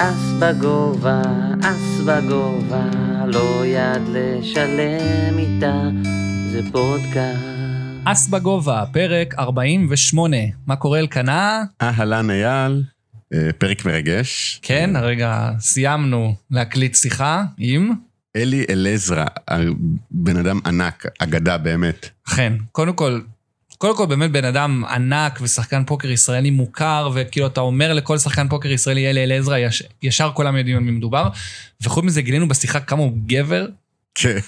אס בגובה, אס בגובה, לא יד לשלם איתה, זה פודקאסט. אס בגובה, פרק 48. מה קורה אלקנה? אהלן אייל, אה, פרק מרגש. כן, הרגע סיימנו להקליט שיחה עם... אלי אלעזרה, בן אדם ענק, אגדה באמת. אכן. קודם כל, קודם כל באמת בן אדם ענק ושחקן פוקר ישראלי מוכר, וכאילו אתה אומר לכל שחקן פוקר ישראלי, אלי אלעזרה, יש, ישר כולם יודעים על מי מדובר. וחוץ מזה גילינו בשיחה כמה הוא גבר, כן.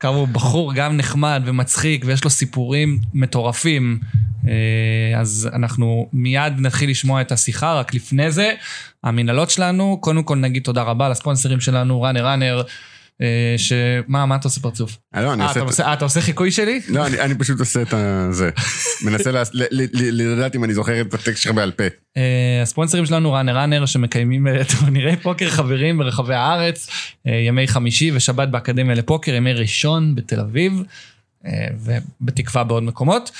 כמה הוא בחור גם נחמד ומצחיק, ויש לו סיפורים מטורפים. אה, אז אנחנו מיד נתחיל לשמוע את השיחה, רק לפני זה, המנהלות שלנו, קודם כל נגיד תודה רבה לספונסרים שלנו, ראנר ראנר. אה, שמה, מה אתה עושה פרצוף? אה, לא, אני אה, עושה... אה, אתה עושה חיקוי שלי? לא, אני, פשוט עושה את זה. מנסה לדעת אם אני זוכר את הטקסט שלך בעל פה. הספונסרים שלנו Runner Runner שמקיימים טורנירי פוקר חברים ברחבי הארץ, ימי חמישי ושבת באקדמיה לפוקר, ימי ראשון בתל אביב, ובתקווה בעוד מקומות.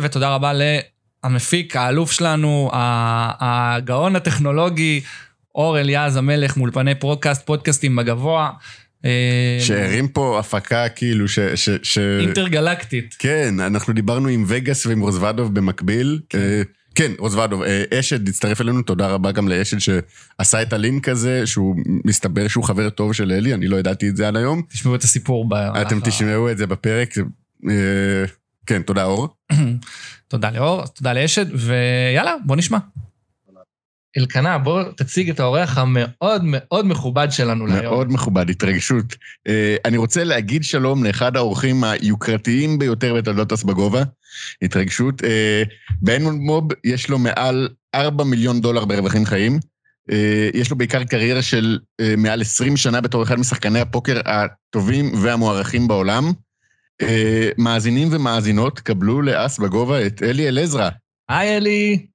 ותודה רבה למפיק, האלוף שלנו, הגאון הטכנולוגי, אור אליעז המלך מאולפני פרוקאסט, פודקאסטים בגבוה. אה, שהרים פה הפקה כאילו ש... ש, ש... אינטרגלקטית. כן, אנחנו דיברנו עם וגאס ועם רוזוודוב במקביל. אה, כן, רוזוודוב. אה, אשד הצטרף אלינו, תודה רבה גם לאשד שעשה את הלינק הזה, שהוא מסתבר שהוא חבר טוב של אלי, אני לא ידעתי את זה עד היום. תשמעו את הסיפור. ב- אתם תשמעו את זה בפרק. כן, תודה אור. תודה לאור, תודה לאשד, ויאללה, בוא נשמע. אלקנה, בוא תציג את האורח המאוד מאוד מכובד שלנו להיום. מאוד מכובד, התרגשות. אה, אני רוצה להגיד שלום לאחד האורחים היוקרתיים ביותר בתולדות אס בגובה. התרגשות. אה, באין מוב יש לו מעל 4 מיליון דולר ברווחים חיים. אה, יש לו בעיקר קריירה של מעל 20 שנה בתור אחד משחקני הפוקר הטובים והמוערכים בעולם. מאזינים ומאזינות, קבלו לאס בגובה את אלי אלעזרה. היי אלי,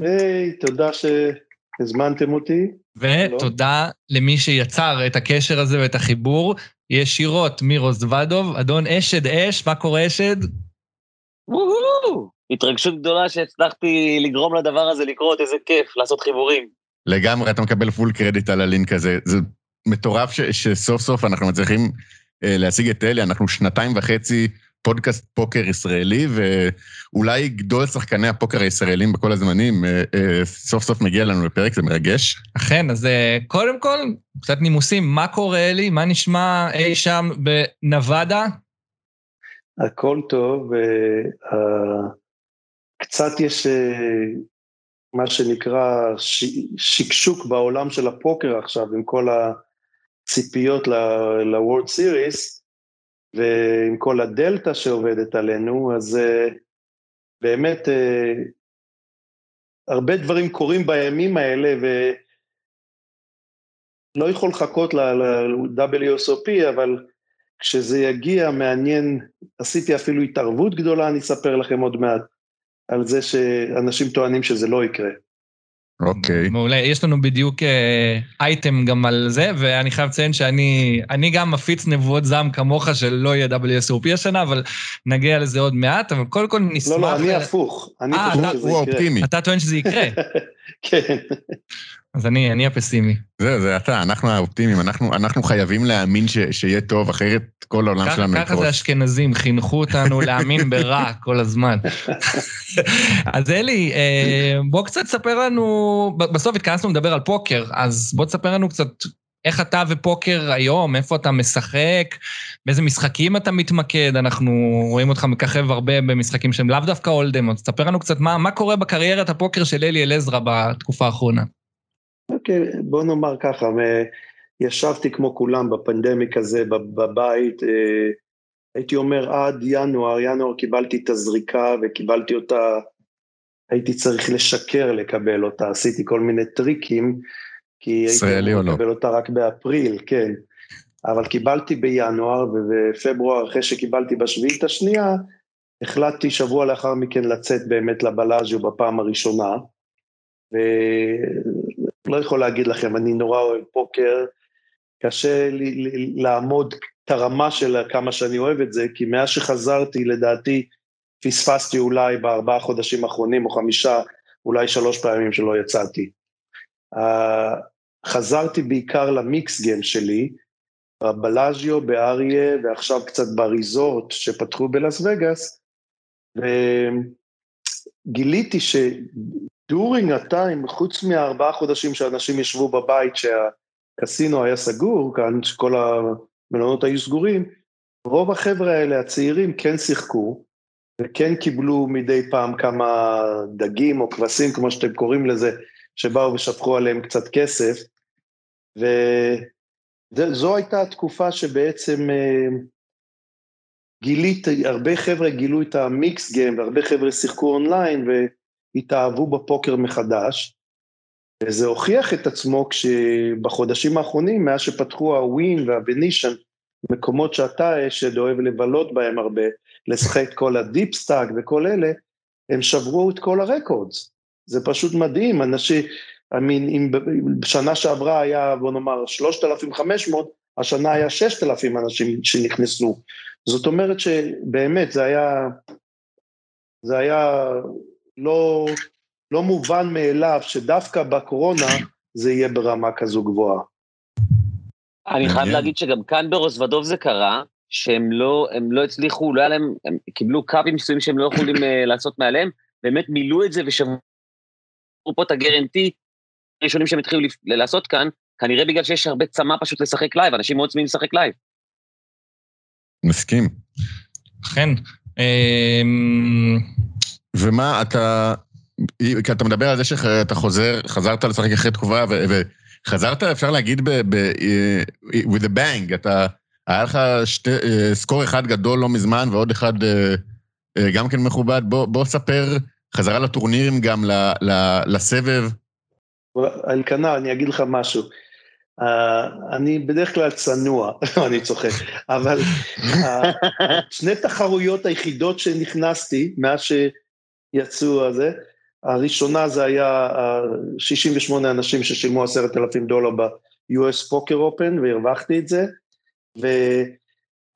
היי, תודה שהזמנתם אותי. ותודה למי שיצר את הקשר הזה ואת החיבור, ישירות מרוזוודוב, אדון אשד אש, מה קורה אשד? התרגשות גדולה שהצלחתי לגרום לדבר הזה לקרות, איזה כיף, לעשות חיבורים. לגמרי, אתה מקבל פול קרדיט על הלינק הזה. זה מטורף ש, שסוף סוף אנחנו מצליחים אה, להשיג את אלי, אנחנו שנתיים וחצי פודקאסט פוקר ישראלי, ואולי גדול שחקני הפוקר הישראלים בכל הזמנים, אה, אה, סוף סוף מגיע לנו לפרק, זה מרגש. אכן, אז אה, קודם כל, קצת נימוסים, מה קורה אלי? מה נשמע אי שם בנבדה? הכל טוב, קצת יש מה שנקרא שקשוק בעולם של הפוקר עכשיו, עם כל הציפיות ל-World Series, ועם כל הדלתא שעובדת עלינו, אז אה, באמת אה, הרבה דברים קורים בימים האלה, ולא יכול לחכות ל-WSOP, אבל כשזה יגיע, מעניין, עשיתי אפילו התערבות גדולה, אני אספר לכם עוד מעט, על זה שאנשים טוענים שזה לא יקרה. אוקיי. מעולה, יש לנו בדיוק אה, אייטם גם על זה, ואני חייב לציין שאני אני גם מפיץ נבואות זעם כמוך שלא יהיה WSOP השנה, אבל נגיע לזה עוד מעט, אבל קודם כל נשמח... לא, לא, אני הפוך, אני אה, חושב אתה- שזה הוא יקרה. האופטימי. אתה טוען שזה יקרה, כן, אז אני אני הפסימי. זה, זה אתה, אנחנו האופטימיים, אנחנו, אנחנו חייבים להאמין ש, שיהיה טוב, אחרת כל העולם ככה- שלנו ככה זה אשכנזים, חינכו אותנו להאמין ברע כל הזמן. אז אלי, אה, בוא קצת ספר לנו, בסוף התכנסנו לדבר על פוקר, אז בוא תספר לנו קצת איך אתה ופוקר היום, איפה אתה משחק, באיזה משחקים אתה מתמקד, אנחנו רואים אותך מככב הרבה במשחקים שהם לאו דווקא אולדם, אז תספר לנו קצת מה, מה קורה בקריירת הפוקר של אלי אלעזרה בתקופה האחרונה. אוקיי, בוא נאמר ככה, ישבתי כמו כולם בפנדמיק הזה בב- בבית, אה, הייתי אומר עד ינואר, ינואר קיבלתי את הזריקה וקיבלתי אותה, הייתי צריך לשקר לקבל אותה, עשיתי כל מיני טריקים, כי הייתי אמור לא? לקבל אותה רק באפריל, כן. אבל קיבלתי בינואר, ובפברואר, אחרי שקיבלתי בשביעית השנייה, החלטתי שבוע לאחר מכן לצאת באמת לבלאז'ו בפעם הראשונה, ולא יכול להגיד לכם, אני נורא אוהב פוקר, קשה לי לי- לעמוד את הרמה של כמה שאני אוהב את זה, כי מאז שחזרתי, לדעתי, פספסתי אולי בארבעה חודשים האחרונים, או חמישה, אולי שלוש פעמים שלא יצאתי. ה- חזרתי בעיקר למיקס גיים שלי, בבלאז'יו, באריה, ועכשיו קצת בריזורט שפתחו בלאס וגאס, וגיליתי שדורינג הטיים, חוץ מהארבעה חודשים שאנשים ישבו בבית, שהקסינו היה סגור, כאן שכל המלונות היו סגורים, רוב החבר'ה האלה, הצעירים, כן שיחקו, וכן קיבלו מדי פעם כמה דגים או כבשים, כמו שאתם קוראים לזה, שבאו ושפכו עליהם קצת כסף, וזו הייתה התקופה שבעצם אה, גילית, הרבה חבר'ה גילו את ה mix game, והרבה חבר'ה שיחקו אונליין והתאהבו בפוקר מחדש, וזה הוכיח את עצמו כשבחודשים האחרונים, מאז שפתחו ה Wynn וה Venetian, מקומות שאתה, אשד, אוהב לבלות בהם הרבה, לשחק כל ה deep stack וכל אלה, הם שברו את כל ה records. זה פשוט מדהים, אנשים, I אם בשנה שעברה היה, בוא נאמר, 3,500, השנה היה 6,000 אנשים שנכנסו. זאת אומרת שבאמת זה היה, זה היה לא, לא מובן מאליו שדווקא בקורונה זה יהיה ברמה כזו גבוהה. אני חייב להגיד שגם כאן ברוזוודוב זה קרה, שהם לא, הם לא הצליחו, לא היה להם, הם קיבלו קאפים מסוימים שהם לא יכולים uh, לעשות מעליהם, באמת מילאו את זה ושברו פה את הגרנטי הראשונים שהם התחילו לעשות כאן, כנראה בגלל שיש הרבה צמא פשוט לשחק live, אנשים מאוד צמאים לשחק live. מסכים. אכן. ומה, אתה, כי אתה מדבר על זה שאתה חוזר, חזרת לשחק אחרי תקופה, וחזרת, אפשר להגיד, ב, ב, אה, with a bang, אתה, היה לך שתי, אה, score אחד גדול לא מזמן ועוד אחד אה, גם כן מכובד. בוא, בוא ספר חזרה לטורנירים גם ל, ל, לסבב. אלקנה, אני אגיד לך משהו. Uh, אני בדרך כלל צנוע, אני צוחק, אבל uh, שני תחרויות היחידות שנכנסתי מאז שיצאו הזה, הראשונה זה היה uh, 68 אנשים ששילמו עשרת אלפים דולר ב-US פוקר אופן והרווחתי את זה,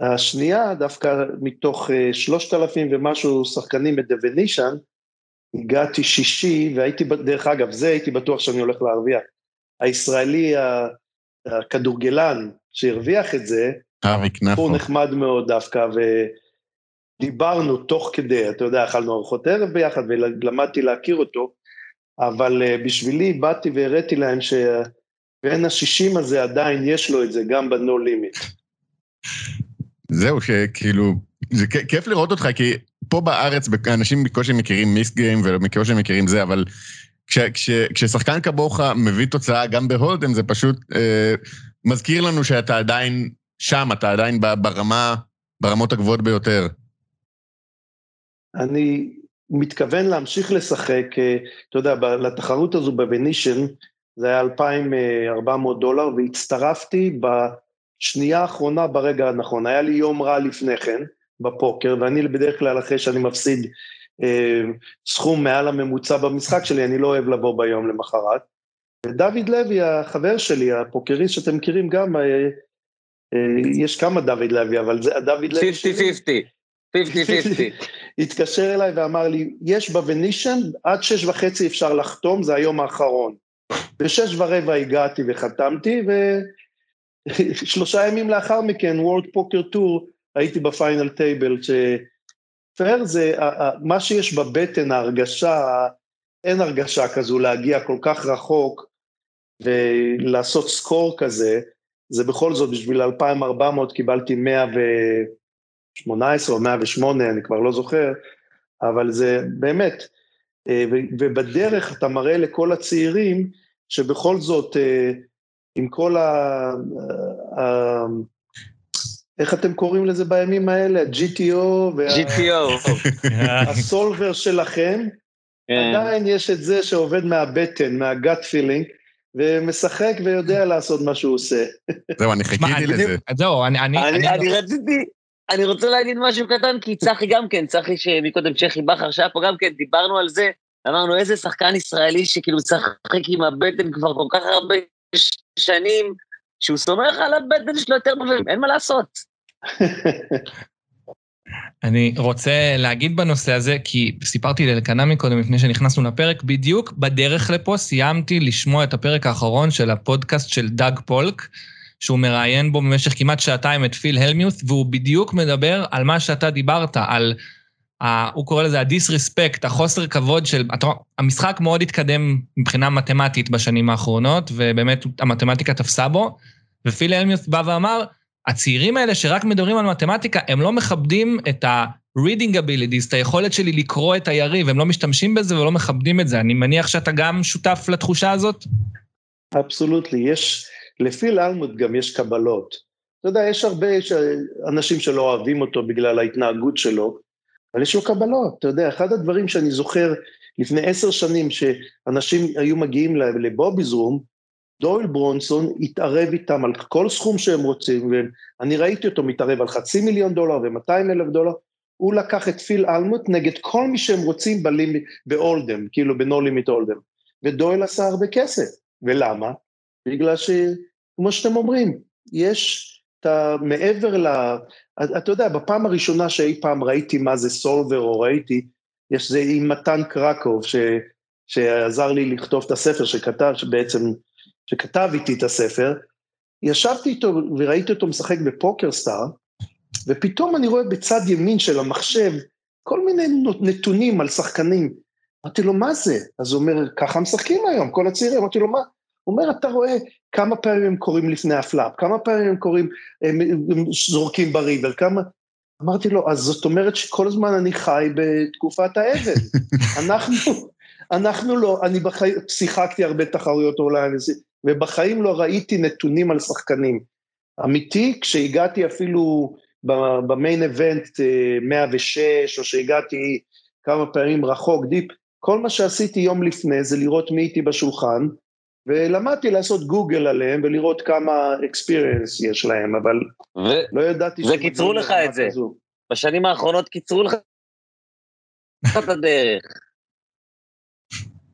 והשנייה דווקא מתוך שלושת אלפים ומשהו שחקנים בדבנישן, הגעתי שישי והייתי, דרך אגב, זה הייתי בטוח שאני הולך להרוויח. הישראלי הכדורגלן שהרוויח את זה, אריק נפו. הוא נחמד מאוד דווקא, ודיברנו תוך כדי, אתה יודע, אכלנו ארוחות ערב ביחד ולמדתי להכיר אותו, אבל אה, בשבילי באתי והראיתי להם שבין השישים הזה עדיין יש לו את זה גם בנו לימיט. זהו, שכאילו, זה כיף לראות אותך, כי פה בארץ אנשים בקושי מכירים מיסט גיים ובקושי מכירים זה, אבל כש, כש, כששחקן כמוך מביא תוצאה גם בהולדם, זה פשוט אה, מזכיר לנו שאתה עדיין שם, אתה עדיין ברמה, ברמות הגבוהות ביותר. אני מתכוון להמשיך לשחק, אה, אתה יודע, לתחרות הזו בבנישן, זה היה 2,400 דולר, והצטרפתי בשנייה האחרונה ברגע הנכון. היה לי יום רע לפני כן, בפוקר, ואני בדרך כלל אחרי שאני מפסיד אה, סכום מעל הממוצע במשחק שלי, אני לא אוהב לבוא ביום למחרת. ודוד לוי, החבר שלי, הפוקריסט שאתם מכירים גם, אה, אה, יש כמה דוד לוי, אבל זה הדוד לוי שלי. 50-50. 50-50. התקשר אליי ואמר לי, יש בוונישן, עד שש וחצי אפשר לחתום, זה היום האחרון. בשש ורבע הגעתי וחתמתי, ושלושה ימים לאחר מכן, World Poker Tour, הייתי ב final table, פייר זה מה שיש בבטן, ההרגשה, אין הרגשה כזו להגיע כל כך רחוק ולעשות score כזה, זה בכל זאת בשביל 2,400 קיבלתי 118 או 108, אני כבר לא זוכר, אבל זה באמת, אה, ובדרך אתה מראה לכל הצעירים שבכל זאת, אה, עם כל ה... איך אתם קוראים לזה בימים האלה? GTO? GTO. הסולבר שלכם, כן. עדיין יש את זה שעובד מהבטן, מהגאט פילינג, ומשחק ויודע לעשות מה שהוא עושה. זהו, אני חיכיתי לזה. זהו, אני... אני רציתי, אני רוצה להגיד משהו קטן, כי צחי גם כן, צחי שמקודם צ'כי בכר שהיה פה גם כן, דיברנו על זה, אמרנו איזה שחקן ישראלי שכאילו לשחק עם הבטן כבר כל כך הרבה שנים, שהוא סומך על הבטן שלו יותר טוב, אין מה לעשות. אני רוצה להגיד בנושא הזה, כי סיפרתי לאלקנה מקודם, לפני שנכנסנו לפרק, בדיוק בדרך לפה סיימתי לשמוע את הפרק האחרון של הפודקאסט של דאג פולק, שהוא מראיין בו במשך כמעט שעתיים את פיל הלמיוס, והוא בדיוק מדבר על מה שאתה דיברת, על, ה, הוא קורא לזה הדיסרספקט, החוסר כבוד של, אתה, המשחק מאוד התקדם מבחינה מתמטית בשנים האחרונות, ובאמת המתמטיקה תפסה בו, ופיל הלמיוס בא ואמר, הצעירים האלה שרק מדברים על מתמטיקה, הם לא מכבדים את ה-reading abilities, את היכולת שלי לקרוא את היריב, הם לא משתמשים בזה ולא מכבדים את זה. אני מניח שאתה גם שותף לתחושה הזאת? אבסולוטלי, יש, לפי לאלמוד גם יש קבלות. אתה יודע, יש הרבה אנשים שלא אוהבים אותו בגלל ההתנהגות שלו, אבל יש לו קבלות. אתה יודע, אחד הדברים שאני זוכר לפני עשר שנים, שאנשים היו מגיעים לבוביז רום, דויל ברונסון התערב איתם על כל סכום שהם רוצים, ואני ראיתי אותו מתערב על חצי מיליון דולר ו-200 אלף דולר, הוא לקח את פיל אלמוט נגד כל מי שהם רוצים באולדם, כאילו בנו לימיט אולדם, ודויל עשה הרבה כסף, ולמה? בגלל שכמו שאתם אומרים, יש את ה... מעבר ל... אתה יודע, בפעם הראשונה שאי פעם ראיתי מה זה סולבר או ראיתי, יש זה עם מתן קרקוב, ש... שעזר לי לכתוב את הספר שכתב, שבעצם שכתב איתי את הספר, ישבתי איתו וראיתי אותו משחק בפוקר סטאר, ופתאום אני רואה בצד ימין של המחשב כל מיני נתונים על שחקנים. אמרתי לו, מה זה? אז הוא אומר, ככה משחקים היום, כל הצעירים. אמרתי לו, מה? הוא אומר, אתה רואה כמה פעמים הם קוראים לפני הפלאפ, כמה פעמים הם קוראים, הם, הם זורקים בריבר, כמה... אמרתי לו, אז זאת אומרת שכל הזמן אני חי בתקופת האבן. אנחנו, אנחנו לא, אני בחיים, שיחקתי הרבה תחרויות אולי, ובחיים לא ראיתי נתונים על שחקנים. אמיתי, כשהגעתי אפילו במיין אבנט 106, או שהגעתי כמה פעמים רחוק, דיפ, כל מה שעשיתי יום לפני זה לראות מי איתי בשולחן, ולמדתי לעשות גוגל עליהם ולראות כמה אקספיריאנס יש להם, אבל ו- לא ידעתי... וקיצרו לך את זה. כזו. בשנים האחרונות קיצרו לך את הדרך.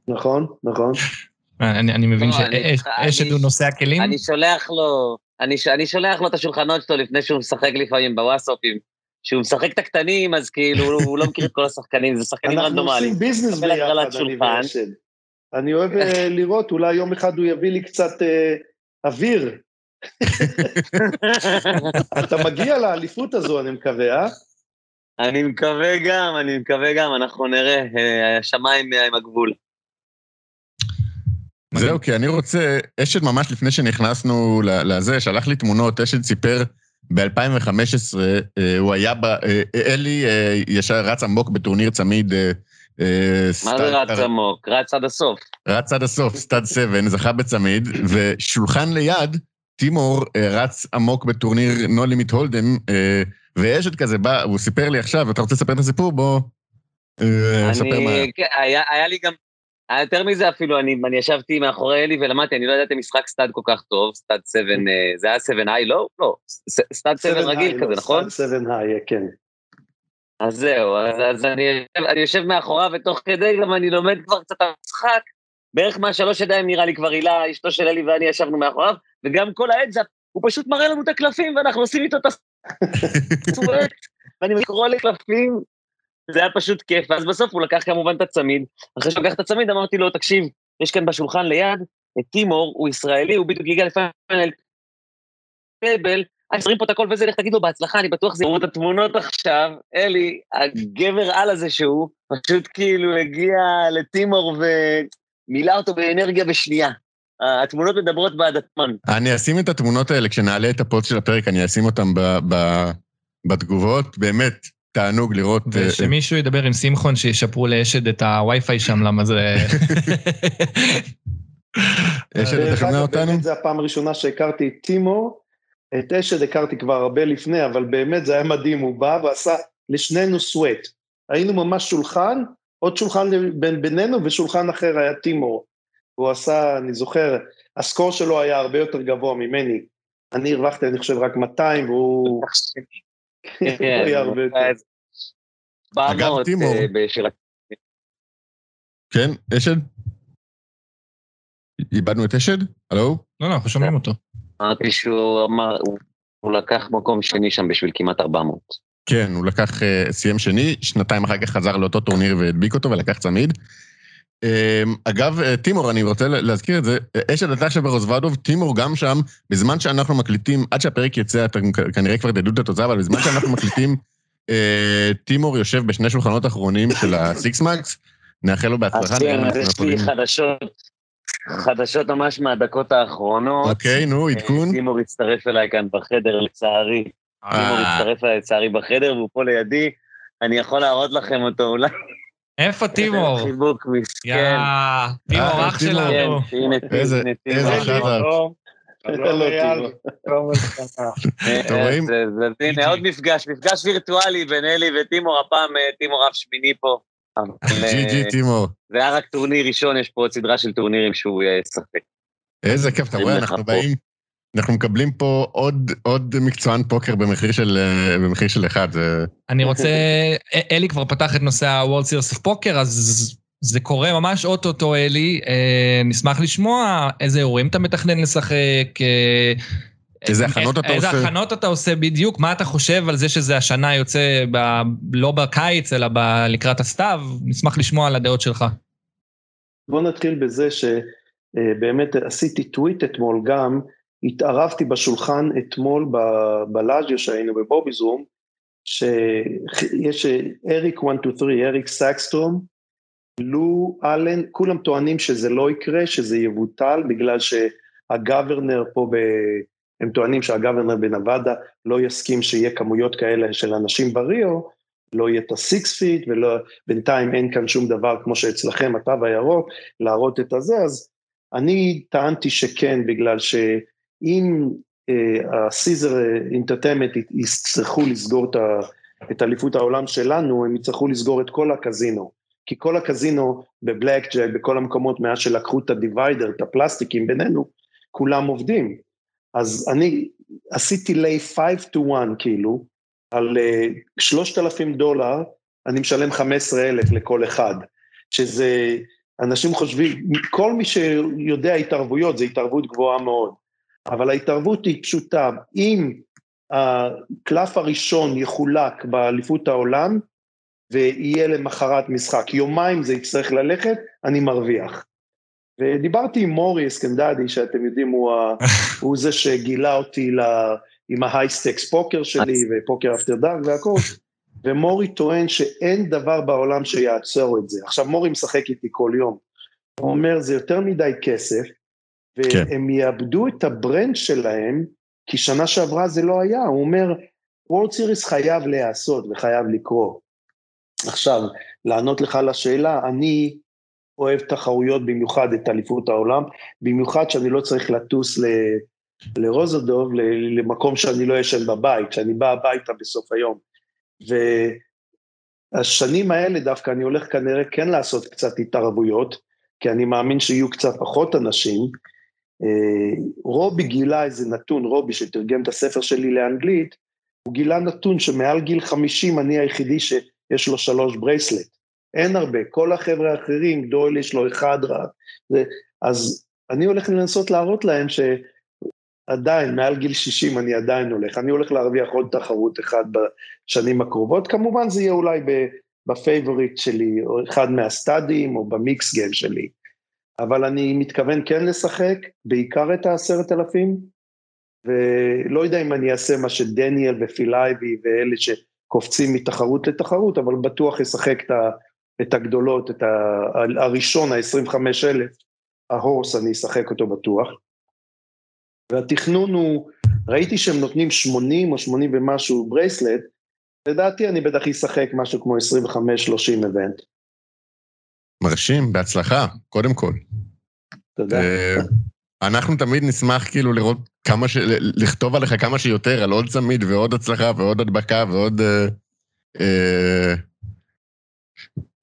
נכון, נכון. אני, אני מבין לא, שאשד הוא נושא הכלים? אני שולח לו, אני, אני שולח לו את השולחנות שלו לפני שהוא משחק לפעמים בוואטסאפים. כשהוא משחק את הקטנים, אז כאילו, הוא לא מכיר את כל השחקנים, זה שחקנים רנדומליים. אנחנו עושים ביזנס ביחד, אני ואשד. אני אוהב אה, לראות, אולי יום אחד הוא יביא לי קצת אה, אוויר. אתה מגיע לאליפות הזו, אני מקווה, אה? אני מקווה גם, אני מקווה גם, אנחנו נראה, אה, השמיים עם הגבול. זהו, כי אני רוצה, אשד ממש לפני שנכנסנו לזה, שלח לי תמונות, אשד סיפר ב-2015, אה, הוא היה, ב, אלי ישר רץ עמוק בטורניר צמיד. מה זה רץ עמוק? רץ עד הסוף. רץ עד הסוף, stud 7, זכה בצמיד, ושולחן ליד, טימור רץ עמוק בטורניר no limit hold'em, ואשד כזה בא, הוא סיפר לי עכשיו, אתה רוצה לספר את הסיפור? בוא, ספר מה. כן, היה לי גם אה, יותר מזה אפילו, אני, אני ישבתי מאחורי אלי ולמדתי, אני לא ידעתי משחק stud כל כך טוב, stud 7, אה, זה היה 7 high, לא? לא, stud 7 רגיל כזה, לא, נכון? stud 7 high, כן. אז זהו, אז, אז אני, אני יושב מאחוריו, ותוך כדי גם אני לומד כבר קצת המשחק, בערך מהשלוש ידיים נראה לי כבר הילה, אשתו של אלי ואני ישבנו מאחוריו, וגם כל ה heads-up, הוא פשוט מראה לנו את הקלפים, ואנחנו עושים איתו את ה sweat, ואני מקרוא לקלפים, זה היה פשוט כיף, ואז בסוף הוא לקח כמובן את הצמיד. אחרי שהוא לקח את הצמיד אמרתי לו, תקשיב, יש כאן בשולחן ליד את טימור, הוא ישראלי, הוא בדיוק הגיע לפאנל אני שמים פה את הכל וזה, לך תגיד לו בהצלחה, אני בטוח זה יראו את התמונות עכשיו, אלי, הגבר על הזה שהוא, פשוט כאילו הגיע לטימור ומילא אותו באנרגיה בשנייה. התמונות מדברות בעד עצמן. אני אשים את התמונות האלה, כשנעלה את הפוסט של הפרק, אני אשים אותן בתגובות, באמת, תענוג לראות... אה, ושמישהו ידבר עם שמחון שישפרו לאשד את הווי-פיי שם, למה זה... אשד, אתה שומע אותנו? באמת זו הפעם הראשונה שהכרתי את טימו, את אשד הכרתי כבר הרבה לפני, אבל באמת זה היה מדהים, הוא בא ועשה לשנינו סוואט. היינו ממש שולחן, עוד שולחן בין בינינו ושולחן אחר היה טימו. הוא עשה, אני זוכר, הסקור שלו היה הרבה יותר גבוה ממני. אני הרווחתי, אני חושב, רק 200, והוא... כן, אגב, טימור. אה, כן, אשד? איבדנו את אשד? הלו? לא, לא, אנחנו שומעים אותו. אמרתי שהוא אמר, הוא לקח מקום שני שם בשביל כמעט 400. כן, הוא לקח, סיים שני, שנתיים אחר כך חזר לאותו טורניר והדביק אותו ולקח צמיד. אמ, אגב, טימור, אני רוצה להזכיר את זה, אש הדתה של ברוזוודוב, טימור גם שם, בזמן שאנחנו מקליטים, עד שהפרק יצא, אתם כנראה כבר תדעו את התוצאה, אבל בזמן שאנחנו מקליטים, טימור יושב בשני שולחנות אחרונים של הסיקס מקס, נאחל לו בהצלחה. אז כן, יש לי חדשות, חדשות ממש מהדקות האחרונות. אוקיי, נו, עדכון. טימור הצטרף אליי כאן בחדר, לצערי. טימור הצטרף אליי לצערי בחדר, והוא פה לידי. אני יכול להראות לכם אותו אולי. איפה טימור? חיבוק מסכן. טימור אח שלנו. איזה חזק. הנה עוד מפגש, מפגש וירטואלי בין אלי וטימור, הפעם טימור אף שמיני פה. ג'י ג'י טימור. זה היה רק טורניר ראשון, יש פה עוד סדרה של טורנירים שהוא ישחק. איזה כיף, אתה רואה, אנחנו באים, אנחנו מקבלים פה עוד, עוד מקצוען פוקר במחיר של, במחיר של אחד. אני רוצה, אלי כבר פתח את נושא ה-World Series of Poker, אז זה קורה ממש אוטוטו, אלי. נשמח לשמוע איזה אירועים אתה מתכנן לשחק. איזה הכנות אתה איזה עושה? איזה הכנות אתה עושה בדיוק, מה אתה חושב על זה שזה השנה יוצא ב, לא בקיץ, אלא ב, לקראת הסתיו? נשמח לשמוע על הדעות שלך. בוא נתחיל בזה שבאמת עשיתי טוויט אתמול גם, התערבתי בשולחן אתמול בלאז'יו שהיינו בבובי זום, שיש אריק 123, אריק סקסטרום, לו אלן, כולם טוענים שזה לא יקרה, שזה יבוטל, בגלל שהגוורנר פה ב... הם טוענים שה governor בנבדה לא יסכים שיהיה כמויות כאלה של אנשים בריו, לא יהיה את ה six feet, ובינתיים אין כאן שום דבר כמו שאצלכם, התו הירוק, להראות את הזה, אז אני טענתי שכן, בגלל שאם ה Caesars Entertainment יצטרכו לסגור את, את אליפות העולם שלנו, הם יצטרכו לסגור את כל הקזינו. כי כל הקזינו בבלק ג'ק, בכל המקומות מאז שלקחו את ה divider, את הפלסטיקים בינינו, כולם עובדים. אז אני עשיתי ליי 5 to 1 כאילו, על שלושת אלפים דולר, אני משלם 15 אלף לכל אחד, שזה, אנשים חושבים, כל מי שיודע התערבויות, זה התערבות גבוהה מאוד, אבל ההתערבות היא פשוטה, אם הקלף הראשון יחולק באליפות העולם, ויהיה למחרת משחק, יומיים זה יצטרך ללכת, אני מרוויח. ודיברתי עם מורי אסקנדני, שאתם יודעים, הוא, ה, הוא זה שגילה אותי לה, עם ה High Stakes Poker שלי ו Poker After Dark והכל, ומורי טוען שאין דבר בעולם שיעצור את זה. עכשיו מורי משחק איתי כל יום, הוא אומר זה יותר מדי כסף, והם כן. יאבדו את ה brand שלהם, כי שנה שעברה זה לא היה, הוא אומר, World Series חייב להיעשות וחייב לקרות. עכשיו, לענות לך על השאלה, אני אוהב תחרויות, במיוחד את אליפות העולם, במיוחד שאני לא צריך לטוס ל, לרוזדוב, למקום שאני לא ישן בבית, שאני בא הביתה בסוף היום. והשנים האלה דווקא אני הולך כנראה כן לעשות קצת התערבויות, כי אני מאמין שיהיו קצת פחות אנשים. רובי גילה איזה נתון, רובי שתרגם את הספר שלי לאנגלית, הוא גילה נתון שמעל גיל 50 אני היחידי שיש לו שלוש bracelet. אין הרבה, כל החבר'ה האחרים, דויל יש לו אחד רק, אז אני הולך לנסות להראות להם שעדיין, מעל גיל 60 אני עדיין הולך, אני הולך להרוויח עוד תחרות אחד בשנים הקרובות, כמובן זה יהיה אולי ב favorite שלי, או אחד מהסטאדים, או ב mix game שלי, אבל אני מתכוון כן לשחק, בעיקר את העשרת אלפים, ולא יודע אם אני אעשה מה שדניאל ופיל אייבי ואלה שקופצים מתחרות לתחרות, אבל בטוח אשחק את ה... את הגדולות, את הראשון, ה-25 אלף, ה HORSE, אני אשחק אותו בטוח. והתכנון הוא, ראיתי שהם נותנים 80 או 80 ומשהו bracelet, לדעתי אני בטח אשחק משהו כמו 25-30 event. מרשים, בהצלחה, קודם כל. תודה. אנחנו תמיד נשמח כאילו לראות כמה ש... לכתוב עליך כמה שיותר, על עוד צמיד ועוד הצלחה ועוד הדבקה ועוד... אה, אה,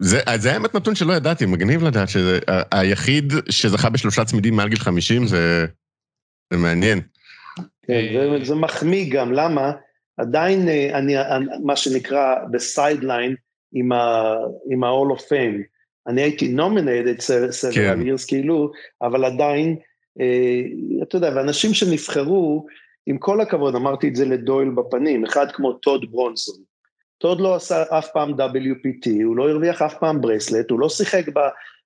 זה, זה האמת נתון שלא ידעתי, מגניב לדעת שהיחיד שזכה בשלושה צמידים מעל גיל 50 זה, זה מעניין. כן, זה, זה מחמיא גם, למה? עדיין אני, מה שנקרא ב sideline עם ה-all of fame. אני הייתי nominated several כן. years כאילו, אבל עדיין, אתה יודע, ואנשים שנבחרו, עם כל הכבוד, אמרתי את זה לדויל בפנים, אחד כמו טוד ברונסון, טוד לא עשה אף פעם WPT, הוא לא הרוויח אף פעם ברסלט, הוא לא שיחק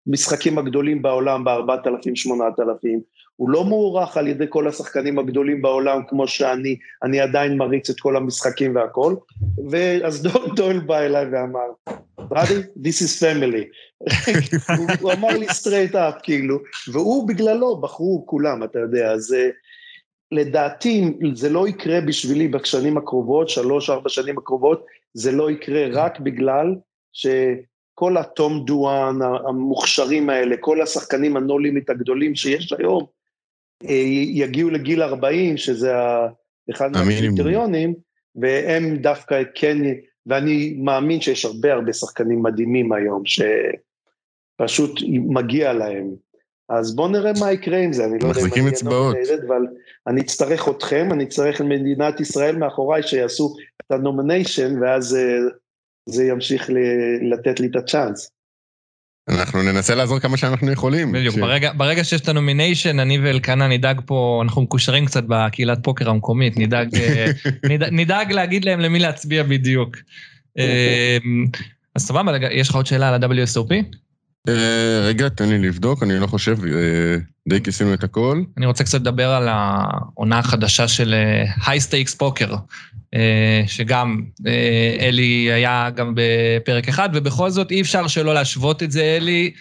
במשחקים הגדולים בעולם ב-4,000, 8,000, הוא לא מוערך על ידי כל השחקנים הגדולים בעולם כמו שאני, אני עדיין מריץ את כל המשחקים והכל, ואז דויל בא אליי ואמר, בראדי, this is family. הוא, אמר לי straight up, כאילו, והוא בגללו בחרו כולם, אתה יודע, אז לדעתי זה לא יקרה בשבילי בשנים הקרובות, שלוש-ארבע שנים הקרובות, זה לא יקרה רק בגלל שכל התום דואן המוכשרים האלה, כל השחקנים הנו לימיט הגדולים שיש היום, אה, יגיעו לגיל 40, שזה אחד מהקריטריונים, והם דווקא כן, ואני מאמין שיש הרבה הרבה שחקנים מדהימים היום, שפשוט מגיע להם. אז בואו נראה מה יקרה עם זה, אני לא יודע אם אני אצבעות. אבל אני אצטרך אתכם, אני אצטרך את מדינת ישראל מאחוריי שיעשו ה nomination, ואז אה, זה ימשיך לתת לי את הצ'אנס. אנחנו ננסה לעזור כמה שאנחנו יכולים. בדיוק, ש... ברגע, ברגע שיש את ה nomination, אני ואלקנה נדאג פה, אנחנו מקושרים קצת בקהילת פוקר המקומית, נדאג, אה, נדאג, נדאג להגיד להם למי להצביע בדיוק. אה, אז סבבה, יש לך עוד שאלה על ה-WSOP? אה, רגע, תן לי לבדוק, אני לא חושב, די כיסינו את הכל. אני רוצה קצת לדבר על העונה החדשה של High Stakes Poker. אה, שגם אה, אלי היה גם בפרק אחד, ובכל זאת אי אפשר שלא להשוות את זה, אלי,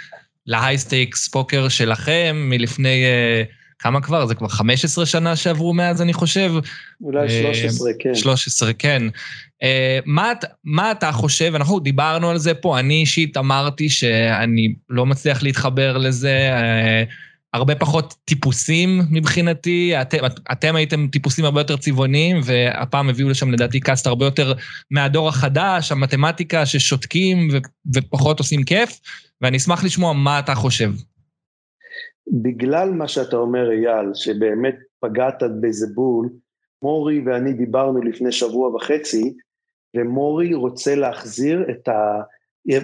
ל High Stakes Poker שלכם מלפני... אה, כמה כבר? זה כבר 15 שנה שעברו מאז, אני חושב. אולי 13, כן. 13, כן. מה, מה אתה חושב, אנחנו דיברנו על זה פה, אני אישית אמרתי שאני לא מצליח להתחבר לזה, הרבה פחות טיפוסים מבחינתי, אתם, אתם הייתם טיפוסים הרבה יותר צבעוניים, והפעם הביאו לשם לדעתי קאסט הרבה יותר מהדור החדש, המתמטיקה ששותקים ו, ופחות עושים כיף, ואני אשמח לשמוע מה אתה חושב. בגלל מה שאתה אומר, אייל, שבאמת פגעת באיזה בול, מורי ואני דיברנו לפני שבוע וחצי, ומורי רוצה להחזיר את ה...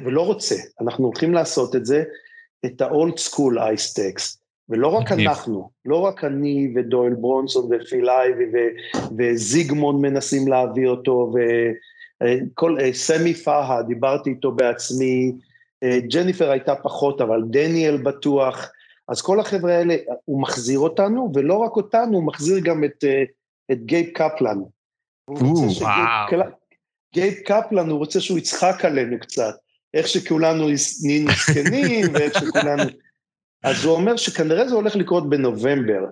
ולא רוצה, אנחנו הולכים לעשות את זה, את ה-old school אייסטקס. ולא רק אנחנו, לא רק אני ודואל ברונסון ופיל אייבי וזיגמון מנסים להביא אותו, וכל, אה, סמי פאהה, דיברתי איתו בעצמי, אה, ג'ניפר הייתה פחות, אבל דניאל בטוח, אז כל החבר'ה האלה, הוא מחזיר אותנו, ולא רק אותנו, הוא מחזיר גם את, אה, את גייב קפלן. גייב קפלן, הוא רוצה שהוא יצחק עלינו קצת, איך שכולנו נהיינו זקנים, ואיך שכולנו... אז הוא אומר שכנראה זה הולך לקרות בנובמבר.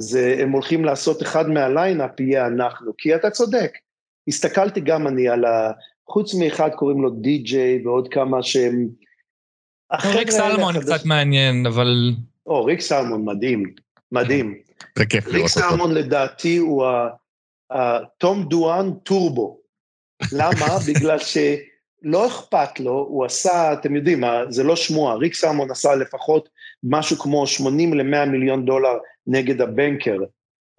זה, הם הולכים לעשות אחד מה line-up יהיה אנחנו, כי אתה צודק. הסתכלתי גם אני על ה... חוץ מאחד קוראים לו די.ג'יי ועוד כמה שהם... ריק סלמון קצת מעניין, אבל... או, ריק סלמון מדהים, מדהים. זה כיף לראות אותו. ריק סלמון לדעתי הוא התום דואן טורבו. למה? בגלל ש... לא אכפת לו, הוא עשה, אתם יודעים, זה לא שמועה, ריק סלמון עשה לפחות משהו כמו 80 ל-100 מיליון דולר נגד הבנקר.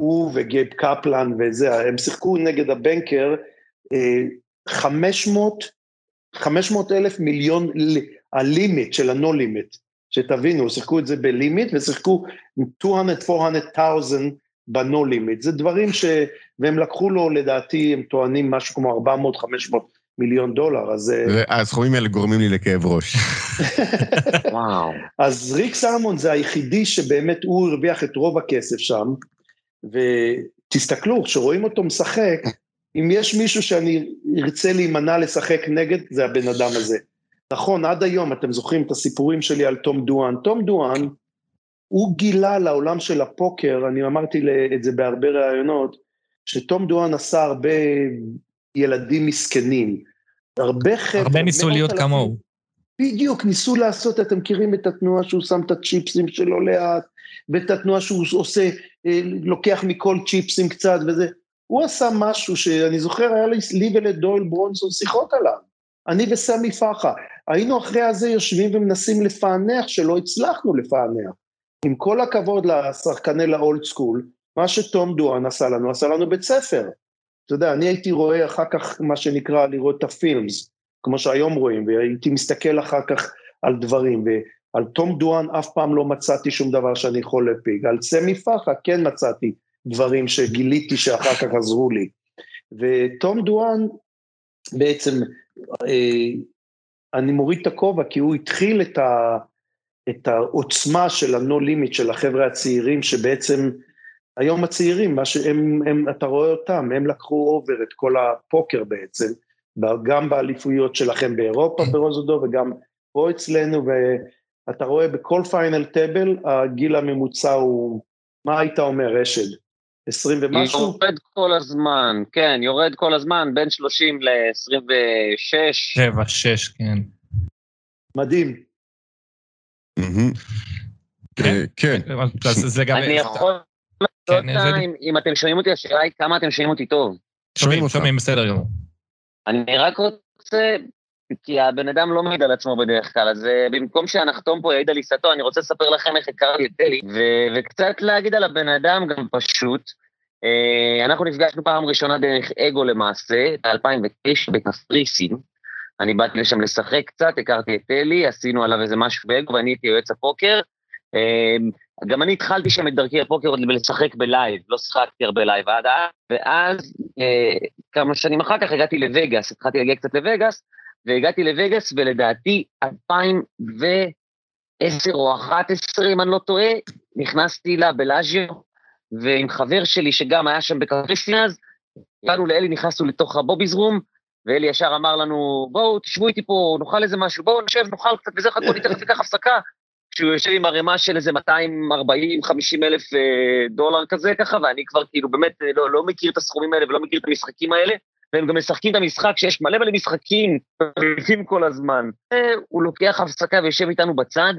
הוא וגייב קפלן וזה, הם שיחקו נגד הבנקר 500, אה, 500 אלף מיליון, הלימיט של הנו לימיט, שתבינו, שיחקו את זה בלימיט ושיחקו 200-400,000 בנו לימיט, זה דברים ש... והם לקחו לו, לדעתי, הם טוענים משהו כמו 400-500 מיליון דולר, אז... אה, הסכומים האלה גורמים לי לכאב ראש. וואו. אז ריק סלמון זה היחידי שבאמת הוא הרוויח את רוב הכסף שם, ותסתכלו, כשרואים אותו משחק, אם יש מישהו שאני ארצה להימנע לשחק נגד, זה הבן אדם הזה. נכון, עד היום, אתם זוכרים את הסיפורים שלי על תום דואן. תום דואן, הוא גילה לעולם של הפוקר, אני אמרתי את זה בהרבה ראיונות, שתום דואן עשה הרבה ילדים מסכנים. הרבה חבר'ה... הרבה ניסו להיות כמוהו. בדיוק, ניסו לעשות, אתם מכירים את התנועה שהוא שם את הצ'יפסים שלו לאט, ואת התנועה שהוא עושה, אה, לוקח מכל צ'יפסים קצת וזה. הוא עשה משהו שאני זוכר, היה לי ולדויל ברונסון שיחות עליו. אני וסמי פחה. היינו אחרי הזה יושבים ומנסים לפענח, שלא הצלחנו לפענח. עם כל הכבוד לשחקני לאולד סקול, מה שתום דואן עשה לנו, עשה לנו בית ספר. אתה יודע, אני הייתי רואה אחר כך מה שנקרא לראות את הפילמס, כמו שהיום רואים, והייתי מסתכל אחר כך על דברים, ועל תום דואן אף פעם לא מצאתי שום דבר שאני יכול להפיג, על סמי פחה כן מצאתי דברים שגיליתי שאחר כך עזרו לי. ותום דואן, בעצם, אה, אני מוריד את הכובע, כי הוא התחיל את, ה, את העוצמה של ה-no limit של החבר'ה הצעירים, שבעצם, היום הצעירים, מה שהם, הם, אתה רואה אותם, הם לקחו over את כל הפוקר בעצם, גם באליפויות שלכם באירופה ברוזוואדוב וגם פה אצלנו, ואתה רואה בכל final table, הגיל הממוצע הוא, מה היית אומר, רשד? 20 ומשהו? יורד כל הזמן, כן, יורד כל הזמן, בין 30 ל-26. 7, 6, כן. מדהים. כן. כן. אני יכול לעשות כן, אם אתם שומעים אותי, השאלה היא כמה אתם שומעים אותי טוב. שומעים, שומעים, בסדר גמור. אני רק רוצה, כי הבן אדם לא מעיד על עצמו בדרך כלל, אז אה, במקום שהנחתום פה יעיד על עיסתו, אני רוצה לספר לכם איך הכרתי את אלי, וקצת להגיד על הבן אדם גם פשוט. אה, אנחנו נפגשנו פעם ראשונה דרך אגו למעשה, ב-2009 בקפריסין. אני באתי לשם לשחק קצת, הכרתי את אלי, עשינו עליו איזה משהו באגו, ואני הייתי יועץ הפוקר. אה, גם אני התחלתי שם את דרכי הפוקר עוד לשחק ב live, לא שיחקתי הרבה live עד אז, ואז כמה שנים אחר כך הגעתי לווגאס, התחלתי להגיע קצת לווגאס, והגעתי לווגאס, ולדעתי 2010 או 2011, אם אני לא טועה, נכנסתי לבלאג'יו, ועם חבר שלי שגם היה שם בקפריסין אז, באנו לאלי, נכנסנו לתוך ה Bobby's Room, ואלי ישר אמר לנו, בואו, תשבו איתי פה, נאכל איזה משהו, בואו נשב, נאכל קצת וזה, חכו, אני תכף אקח הפסקה. כשהוא יושב עם ערימה של איזה 240-50 אלף אה, דולר כזה ככה, ואני כבר כאילו באמת אה, לא, לא מכיר את הסכומים האלה ולא מכיר את המשחקים האלה, והם גם משחקים את המשחק שיש מלא מלא משחקים, מריבים כל הזמן. הוא לוקח הפסקה ויושב איתנו בצד,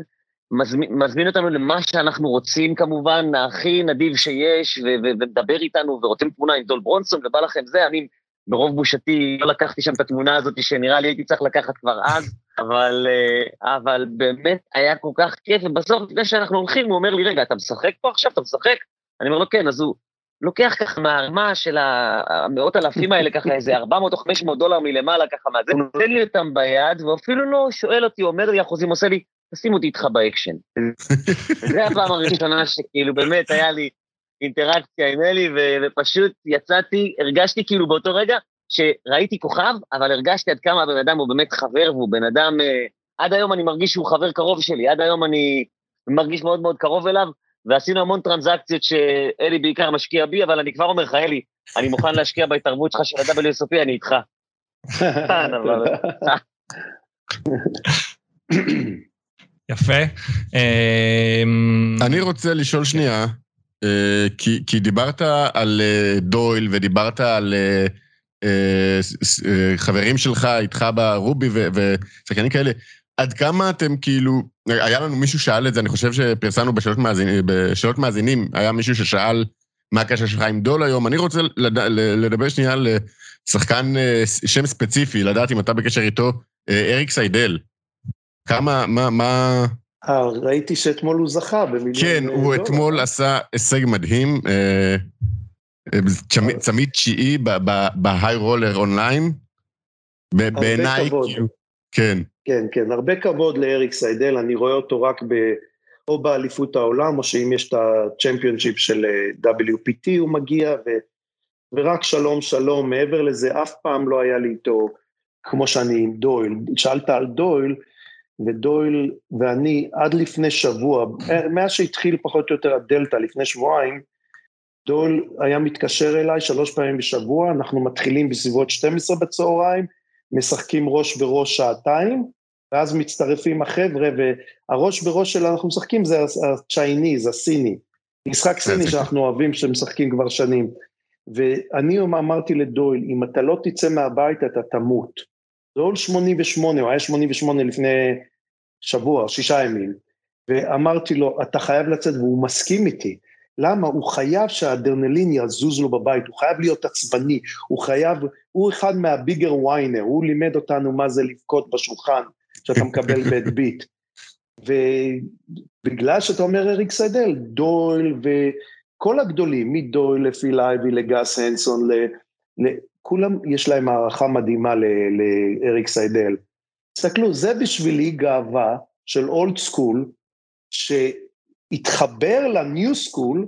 מזמין, מזמין אותנו למה שאנחנו רוצים כמובן, הכי נדיב שיש, ומדבר איתנו ורוצים תמונה עם דול ברונסון, ובא לכם זה, אני ברוב בושתי לא לקחתי שם את התמונה הזאת שנראה לי הייתי צריך לקחת כבר אז, אבל, אה, אבל באמת היה כל כך כיף, ובסוף לפני שאנחנו הולכים הוא אומר לי, רגע, אתה משחק פה עכשיו? אתה משחק? אני אומר לו, כן, אז הוא לוקח ככה מהרמה של המאות אלפים האלה, ככה איזה 400 או 500 דולר מלמעלה, ככה מהזה, הוא נותן לי אותם ביד, ואפילו לא שואל אותי, אומר לי אחוזים, עושה לי, תשים אותי איתך באקשן. זה הפעם הראשונה שכאילו באמת היה לי אינטראקציה עם אלי, ופשוט יצאתי, הרגשתי כאילו באותו רגע שראיתי כוכב, אבל הרגשתי עד כמה הבן אדם הוא באמת חבר, והוא בן אדם, אה, עד היום אני מרגיש שהוא חבר קרוב שלי, עד היום אני מרגיש מאוד מאוד קרוב אליו, ועשינו המון טרנזקציות שאלי בעיקר משקיע בי, אבל אני כבר אומר לך, אלי, אני מוכן להשקיע בהתערבות שלך של ה-WSOP, אני איתך. יפה. אמ, אני רוצה לשאול שנייה, אה, כי, כי דיברת על אה, דויל ודיברת על אה, חברים שלך איתך ברובי ושחקנים כאלה, עד כמה אתם כאילו, היה לנו מישהו שאל את זה, אני חושב שפרסמנו בשאלות, מאזינים, בשאלות מאזינים, היה מישהו ששאל מה הקשר שלך עם דול היום, אני רוצה לד, לדבר שנייה על שחקן שם ספציפי, לדעת אם אתה בקשר איתו, אריק סיידל. כמה, מה, מה... אה, ראיתי שאתמול הוא זכה במיליון... כן, הוא אתמול עשה הישג מדהים, אה, אה, צמיד תשיעי בהיי רולר אונליין. בעיניי, כאילו, כן. כן, כן, הרבה כבוד לאריק סיידל, אני רואה אותו רק ב... או באליפות העולם, או שאם יש את ה championship של WPT הוא מגיע, ו... ורק שלום שלום, מעבר לזה אף פעם לא היה לי איתו, כמו שאני עם דויל. שאלת על דויל, ודויל ואני עד לפני שבוע, מאז שהתחיל פחות או יותר הדלתא לפני שבועיים, דויל היה מתקשר אליי שלוש פעמים בשבוע, אנחנו מתחילים בסביבות 12 בצהריים, משחקים ראש בראש שעתיים, ואז מצטרפים החבר'ה, והראש בראש שלנו אנחנו משחקים זה הצ'ייניז, הסיני, משחק סיני שאנחנו אוהבים, שמשחקים כבר שנים. ואני אמרתי לדויל, אם אתה לא תצא מהבית אתה תמות. עול 88, הוא היה 88 לפני שבוע, שישה ימים, ואמרתי לו, אתה חייב לצאת, והוא מסכים איתי. למה? הוא חייב שהאדרנלין יזוז לו בבית, הוא חייב להיות עצבני, הוא חייב, הוא אחד מה bigger whiner, הוא לימד אותנו מה זה לבכות בשולחן, שאתה מקבל bad beat. ובגלל שאתה אומר אריק סיידל, דויל וכל הגדולים, מדויל לפיל אייבי לגס הנסן, כולם יש להם הערכה מדהימה לאריק סיידל. תסתכלו, זה בשבילי גאווה של old school, שהתחבר ל new school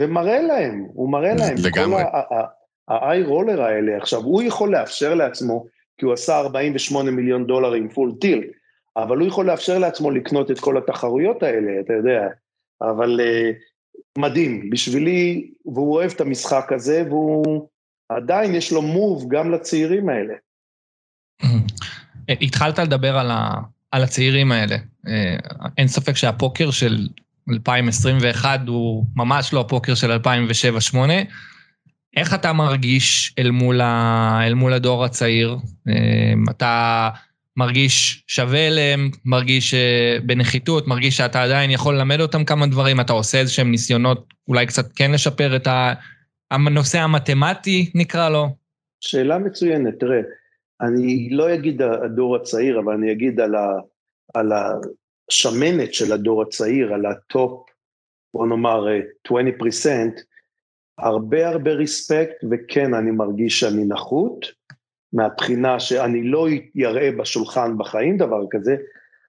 ומראה להם, הוא מראה להם. לגמרי. כל האיי רולר האלה. עכשיו, הוא יכול לאפשר לעצמו, כי הוא עשה 48 מיליון דולר עם פול טיל, אבל הוא יכול לאפשר לעצמו לקנות את כל התחרויות האלה, אתה יודע, אבל uh, מדהים, בשבילי, והוא אוהב את המשחק הזה, והוא עדיין יש לו מוב גם לצעירים האלה. התחלת לדבר על, ה, על הצעירים האלה. אה, אין ספק שהפוקר של 2021 הוא ממש לא הפוקר של 2007-2008. איך אתה מרגיש אל מול, ה, אל מול הדור הצעיר? אה, אתה מרגיש שווה אליהם, מרגיש אה, בנחיתות, מרגיש שאתה עדיין יכול ללמד אותם כמה דברים, אתה עושה איזה שהם ניסיונות אולי קצת כן לשפר את הנושא המתמטי, נקרא לו? שאלה מצוינת, תראה, אני לא אגיד הדור הצעיר, אבל אני אגיד על, ה, על השמנת של הדור הצעיר, על ה top, בוא נאמר 20 percent, הרבה הרבה respect, וכן, אני מרגיש שאני נחות, מהבחינה שאני לא אראה בשולחן בחיים דבר כזה,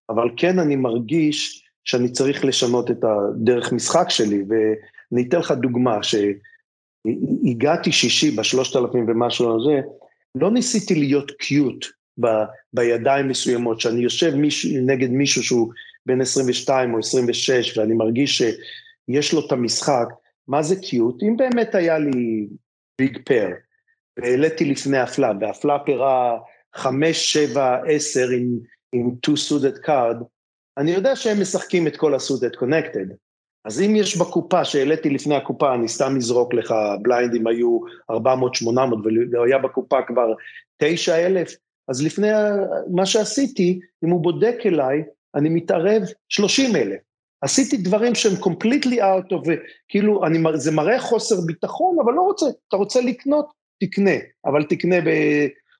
אבל כן אני מרגיש שאני צריך לשנות את הדרך משחק שלי, ואני אתן לך דוגמה, שהגעתי שישי בשלושת אלפים ומשהו הזה, לא ניסיתי להיות cute ב, בידיים מסוימות, שאני יושב מישהו, נגד מישהו שהוא בן 22 או 26, ואני מרגיש שיש לו את המשחק, מה זה cute? אם באמת היה לי big pair, והעליתי לפני ה flop, וה flop הראה חמש, שבע, עשר עם, עם two suited card, אני יודע שהם משחקים את כל ה-suited connected. אז אם יש בקופה שהעליתי לפני הקופה, אני סתם אזרוק לך, בליינדים היו 400-800 והיה בקופה כבר 9,000, אז לפני מה שעשיתי, אם הוא בודק אליי, אני מתערב 30,000. עשיתי דברים שהם completely out of, כאילו, אני, זה מראה חוסר ביטחון, אבל לא רוצה, אתה רוצה לקנות, תקנה, אבל תקנה ב...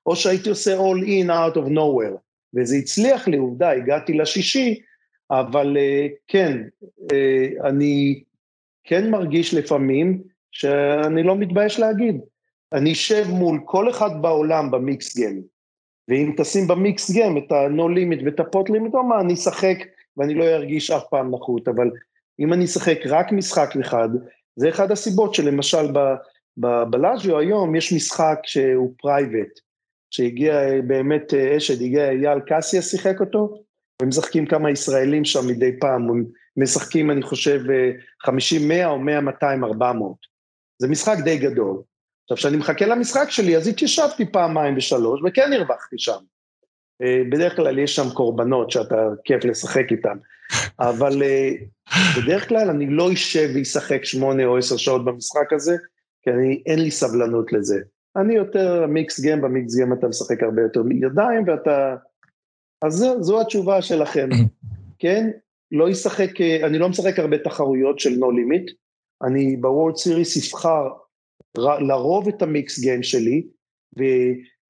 או שהייתי עושה all in out of nowhere, וזה הצליח לי, עובדה, הגעתי לשישי, אבל uh, כן, uh, אני כן מרגיש לפעמים שאני לא מתבייש להגיד. אני אשב מול כל אחד בעולם ב mix game, ואם תשים ב mix game את ה-no limit ואת ה-pot limit, אני אשחק ואני לא ארגיש אף פעם נחות, אבל אם אני אשחק רק משחק אחד, זה אחד הסיבות שלמשל בבלאז'יו היום יש משחק שהוא private, שהגיע באמת אשד, הגיע אייל קסיה שיחק אותו, ומשחקים כמה ישראלים שם מדי פעם, משחקים אני חושב 50, 100 או 100, 200, 400. זה משחק די גדול. עכשיו, כשאני מחכה למשחק שלי, אז התיישבתי פעמיים ושלוש, וכן הרווחתי שם. אה, בדרך כלל יש שם קורבנות שאתה כיף לשחק איתם, אבל אה, בדרך כלל אני לא אשב ואשחק שמונה או עשר שעות במשחק הזה, כי אני, אין לי סבלנות לזה. אני יותר מיקס גיים, במיקס גיים אתה משחק הרבה יותר ידיים ואתה... אז זו, זו התשובה שלכם, כן? לא ישחק, אה, אני לא משחק הרבה תחרויות של נו לימיט, אני בוורד סיריס אבחר לרוב את המיקס גיים שלי,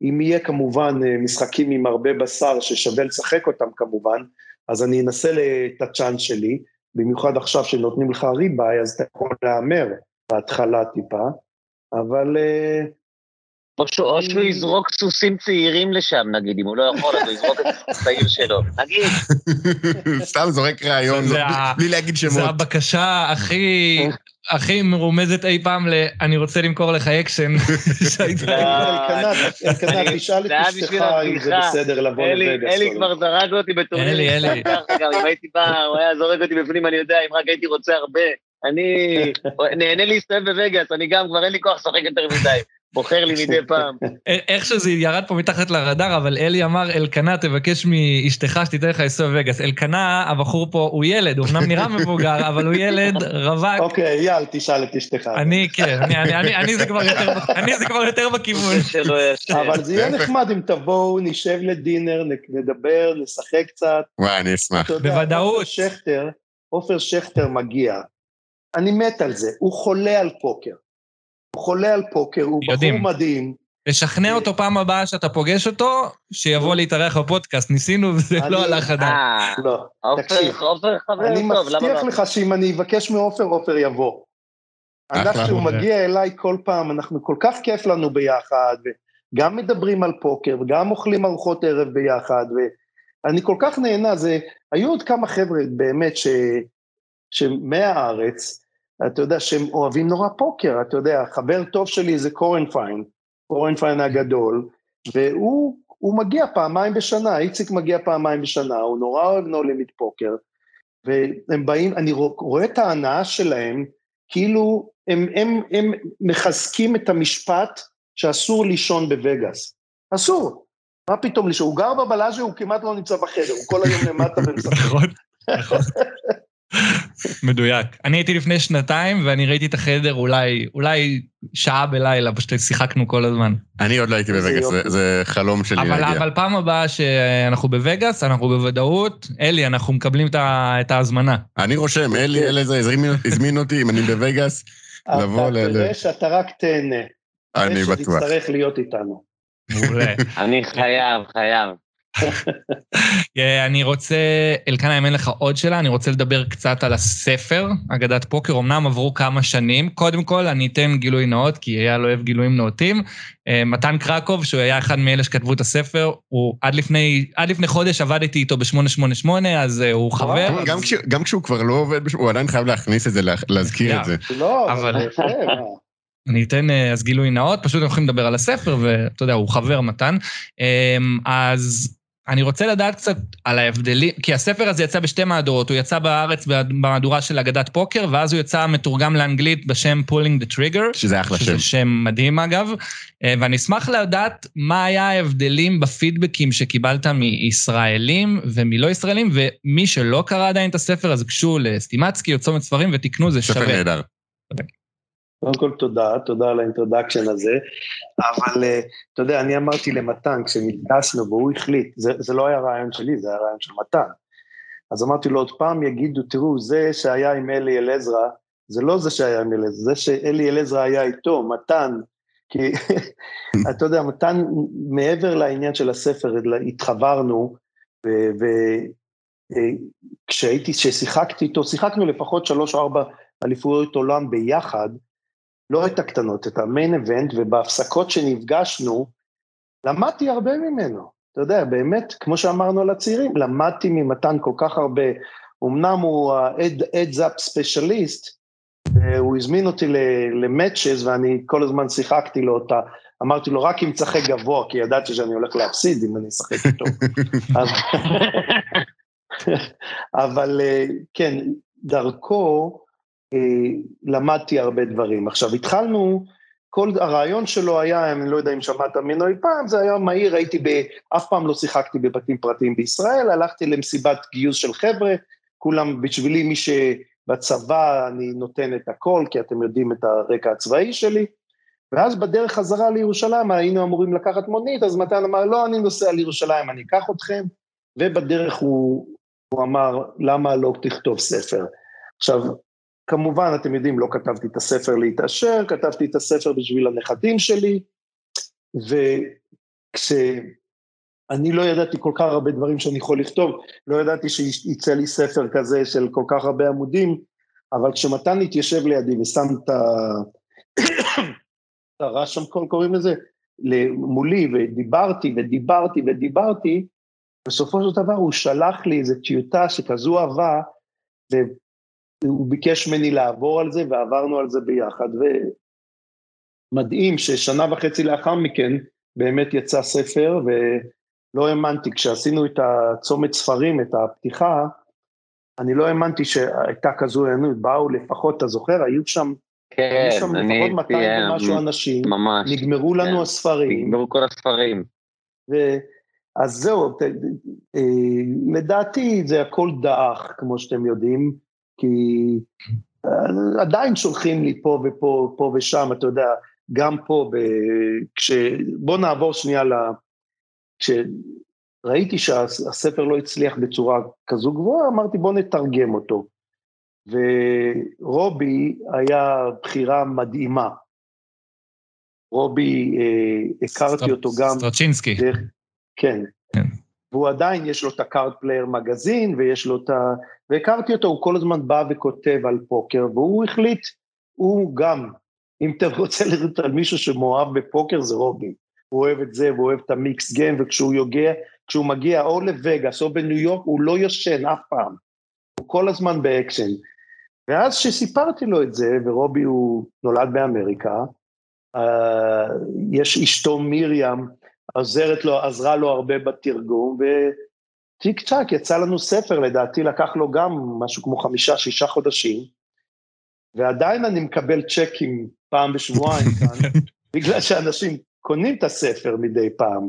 ואם יהיה כמובן אה, משחקים עם הרבה בשר ששווה לשחק אותם כמובן, אז אני אנסה את הצ'אנס שלי, במיוחד עכשיו שנותנים לך ריבאי, אז אתה יכול להמר בהתחלה טיפה, אבל... אה, או שהוא יזרוק סוסים צעירים לשם, נגיד, אם הוא לא יכול, אז הוא יזרוק את הצעיר שלו. נגיד. סתם זורק רעיון, בלי להגיד שמות. זה הבקשה הכי הכי מרומזת אי פעם ל... אני רוצה למכור לך אקשן. אלקנת, תשאל את אשתך אם זה בסדר לבוא לווגאס. אלי כבר זרק אותי בטורניר. אלי, אלי. אם הייתי בא, הוא היה זורק אותי בפנים, אני יודע, אם רק הייתי רוצה הרבה. אני נהנה להסתובב בווגאס, אני גם כבר אין לי כוח לשחק יותר מדי. בוחר לי מדי פעם. איך שזה ירד פה מתחת לרדאר, אבל אלי אמר, אלקנה, תבקש מאשתך שתיתן לך לנסוע וגאס. אלקנה, הבחור פה הוא ילד, הוא אמנם נראה מבוגר, אבל הוא ילד רווק. אוקיי, יאל, תשאל את אשתך. אני, כן, אני זה כבר יותר בכיוון. אבל זה יהיה נחמד אם תבואו, נשב לדינר, נדבר, נשחק קצת. וואי, אני אשמח. בוודאות. עופר שכטר מגיע. אני מת על זה, הוא חולה על פוקר. הוא חולה על פוקר, הוא יודעים. בחור מדהים. לשכנע אותו פעם הבאה שאתה פוגש אותו, שיבוא להתארח בפודקאסט. ניסינו וזה לא הלך עדיין. אה, לא, תקשיב. עופר חבר טוב, אני מבטיח לך שאם אני אבקש מעופר, עופר יבוא. אנחנו, כשהוא מגיע אליי כל פעם, אנחנו כל כך כיף לנו ביחד, וגם מדברים על פוקר, וגם אוכלים ארוחות ערב ביחד, ואני כל כך נהנה, זה, היו עוד כמה חבר'ה באמת ש... שמהארץ, אתה יודע שהם אוהבים נורא פוקר, אתה יודע, חבר טוב שלי זה קורנפיין, קורנפיין הגדול, והוא הוא מגיע פעמיים בשנה, איציק מגיע פעמיים בשנה, הוא נורא אוהב נולימיט פוקר, והם באים, אני רואה את ההנאה שלהם, כאילו הם, הם, הם מחזקים את המשפט שאסור לישון בווגאס. אסור. מה פתאום לישון? הוא גר בבלאז'ה, הוא כמעט לא נמצא בחדר, הוא כל היום למטה ומשחק. נכון, נכון. מדויק. אני הייתי לפני שנתיים, ואני ראיתי את החדר אולי, אולי שעה בלילה, פשוט שיחקנו כל הזמן. אני עוד לא הייתי בווגאס, זה, זה חלום שלי אבל, להגיע. אבל פעם הבאה שאנחנו בווגאס, אנחנו בוודאות, אלי, אנחנו מקבלים את, ה, את ההזמנה. אני רושם, אלי אלעזר הזמין- הזמין אותי, אם אני בווגאס, לבוא ל... אתה תראה שאתה רק תהנה. אני בטוח. שתצטרך להיות איתנו. מעולה. אני חייב, חייב. אה, אני רוצה, אלקנה, אם אין לך עוד שאלה, אני רוצה לדבר קצת על הספר, אגדת פוקר. אמנם עברו כמה שנים. קודם כל, אני אתן גילוי נאות, כי אייל אוהב גילויים נאותים. אה, מתן קרקוב, שהוא היה אחד מאלה שכתבו את הספר, הוא עד לפני, עד לפני חודש עבדתי איתו ב-888, אז אה, הוא חבר. גם, גם, כש, גם כשהוא כבר לא עובד, הוא עדיין חייב להכניס את זה, לה- להזכיר את זה. לא, אבל-? אני אתן אז גילוי נאות, פשוט אנחנו יכולים לדבר על הספר, ואתה יודע, הוא חבר מתן. אז אני רוצה לדעת קצת על ההבדלים, כי הספר הזה יצא בשתי מהדורות, הוא יצא בארץ במהדורה של אגדת פוקר, ואז הוא יצא מתורגם לאנגלית בשם Pulling the Trigger. שזה אחלה שם. שזה שם מדהים אגב, אה, ואני אשמח לדעת מה היה ההבדלים בפידבקים שקיבלת מישראלים ומלא ישראלים, ומי שלא קרא עדיין את הספר, אז גשו לסטימצקי או צומת ספרים ותקנו, זה ספר שווה. נהדר. קודם כל תודה, תודה על האינטרדקשן הזה, אבל אה, אתה יודע, אני אמרתי למתן כשנפגשנו והוא החליט, זה, זה לא היה רעיון שלי, זה היה רעיון של מתן. אז אמרתי לו, עוד פעם יגידו, תראו, זה שהיה עם אלי אלעזרה, זה לא זה שהיה עם אלי, זה שאלי אלעזרה היה איתו, מתן, כי אתה יודע, מתן, מעבר לעניין של הספר, התחברנו, וכשהייתי, כששיחקתי איתו, שיחקנו לפחות שלוש או ארבע אליפויות עולם ביחד, לא את הקטנות, את המיין אבנט, ובהפסקות שנפגשנו, למדתי הרבה ממנו. אתה יודע, באמת, כמו שאמרנו על הצעירים, למדתי ממתן כל כך הרבה. אמנם הוא ה-Heads Up ספיישליסט, הוא הזמין אותי למאצ'ס ואני כל הזמן שיחקתי לו אותה. אמרתי לו, רק אם תשחק גבוה, כי ידעתי שאני הולך להפסיד אם אני אשחק איתו. אבל כן, דרכו, למדתי הרבה דברים. עכשיו, התחלנו, כל הרעיון שלו היה, אני לא יודע אם שמעת ממנו אי פעם, זה היה מהיר, הייתי ב... אף פעם לא שיחקתי בבתים פרטיים בישראל, הלכתי למסיבת גיוס של חבר'ה, כולם, בשבילי מי שבצבא אני נותן את הכל, כי אתם יודעים את הרקע הצבאי שלי, ואז בדרך חזרה לירושלים היינו אמורים לקחת מונית, אז מתן אמר, לא, אני נוסע לירושלים, אני אקח אתכם, ובדרך הוא, הוא אמר, למה לא תכתוב ספר? עכשיו, כמובן, אתם יודעים, לא כתבתי את הספר להתעשר, כתבתי את הספר בשביל הנכדים שלי, וכשאני לא ידעתי כל כך הרבה דברים שאני יכול לכתוב, לא ידעתי שיצא לי ספר כזה של כל כך הרבה עמודים, אבל כשמתן התיישב לידי ושם את הרעש שם, קוראים לזה, מולי, ודיברתי ודיברתי ודיברתי, בסופו של דבר הוא שלח לי איזו טיוטה שכזו אהבה, הוא ביקש ממני לעבור על זה, ועברנו על זה ביחד, ומדהים ששנה וחצי לאחר מכן באמת יצא ספר, ולא האמנתי, כשעשינו את הצומת ספרים, את הפתיחה, אני לא האמנתי שהייתה כזו הענות, באו לפחות, אתה זוכר, היו שם, כן, היו שם לפחות 200 ומשהו אנשים, ממש. נגמרו לנו כן. הספרים, נגמרו כל הספרים. ו... אז זהו, אה, לדעתי זה הכל דעך, כמו שאתם יודעים, כי אה, עדיין שולחים לי פה ופה, פה ושם, אתה יודע, גם פה, ב, כש... בוא נעבור שנייה ל... כשראיתי שהספר לא הצליח בצורה כזו גבוהה, אמרתי בוא נתרגם אותו. ורובי היה בחירה מדהימה. רובי, אה, הכרתי אותו גם... סטרצ'ינסקי. דרך, כן. והוא עדיין, יש לו את ה Card Player Magazine, ויש לו את ה... והכרתי אותו, הוא כל הזמן בא וכותב על פוקר, והוא החליט, הוא גם, אם אתה רוצה לראות על מישהו שמאוהב בפוקר, זה רובי. הוא אוהב את זה, והוא אוהב את ה mix game, וכשהוא יוגע, כשהוא מגיע או לווגאס או בניו יורק, הוא לא ישן אף פעם. הוא כל הזמן באקשן. ואז שסיפרתי לו את זה, ורובי הוא נולד באמריקה, uh, יש אשתו מרים, עוזרת לו, עזרה לו הרבה בתרגום, וטיק טק יצא לנו ספר, לדעתי לקח לו גם משהו כמו חמישה, שישה חודשים, ועדיין אני מקבל צ'קים פעם בשבועיים כאן, בגלל שאנשים קונים את הספר מדי פעם.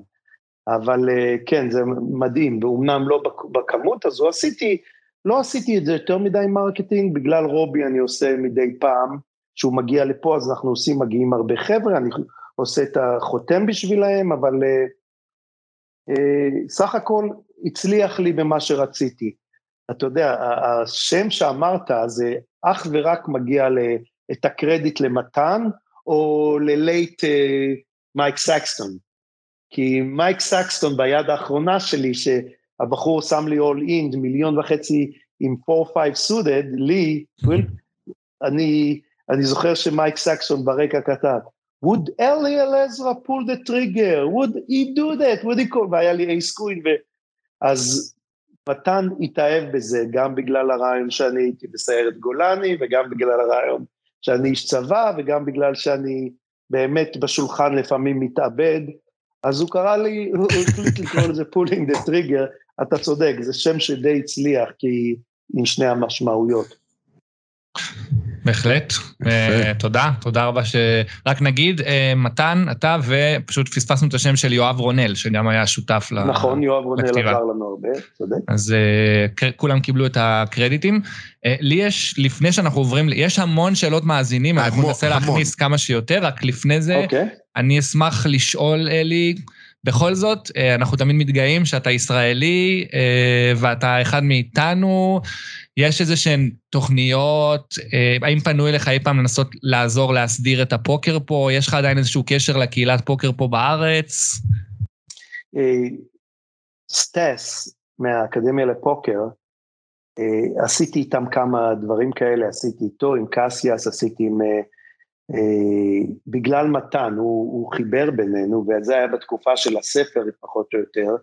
אבל אה, כן, זה מדהים, ואומנם לא בכמות הזו, עשיתי, לא עשיתי את זה יותר מדי marketing, בגלל רובי אני עושה מדי פעם, שהוא מגיע לפה, אז אנחנו עושים, מגיעים הרבה חבר'ה, אני עושה את החותם בשבילהם, אבל אה, אה, סך הכל הצליח לי במה שרציתי. אתה יודע, השם שאמרת זה אך ורק מגיע את הקרדיט למתן, או ל late מייק סקסטון. כי מייק סקסטון ביד האחרונה שלי, שהבחור שם לי all in מיליון וחצי עם 4-5 suited, לי, אני, אני זוכר שמייק סקסטון ברקע כתב, would אליאל עזרא pull the trigger, would he do that, would he call, והיה לי ace queen, אז מתן התאהב בזה, גם בגלל הרעיון שאני הייתי בסיירת גולני, וגם בגלל הרעיון שאני איש צבא, וגם בגלל שאני באמת בשולחן לפעמים מתאבד, אז הוא קרא לי, הוא החליט לקרוא לזה pulling the trigger, אתה צודק, זה שם שדי הצליח, כי עם שני המשמעויות. בהחלט, אה, תודה, תודה רבה ש... רק נגיד, אה, מתן, אתה ופשוט פספסנו את השם של יואב רונל, שגם היה שותף לכתיבה. נכון, יואב רונל עזר לנו הרבה, צודק. אז אה, כולם קיבלו את הקרדיטים. לי יש, לפני שאנחנו עוברים, יש המון שאלות מאזינים, אנחנו ננסה להכניס כמה שיותר, רק לפני זה, אוקיי. אני אשמח לשאול, אלי, בכל זאת, אנחנו תמיד מתגאים שאתה ישראלי ואתה אחד מאיתנו. יש איזה שהן תוכניות, אה, האם פנו אליך אי פעם לנסות לעזור להסדיר את הפוקר פה? יש לך עדיין איזשהו קשר לקהילת פוקר פה בארץ? אה, סטס מהאקדמיה לפוקר, אה, עשיתי איתם כמה דברים כאלה, עשיתי איתו, עם קסיאס, עשיתי עם... בגלל מתן, הוא, הוא חיבר בינינו, וזה היה בתקופה של הספר, פחות או יותר,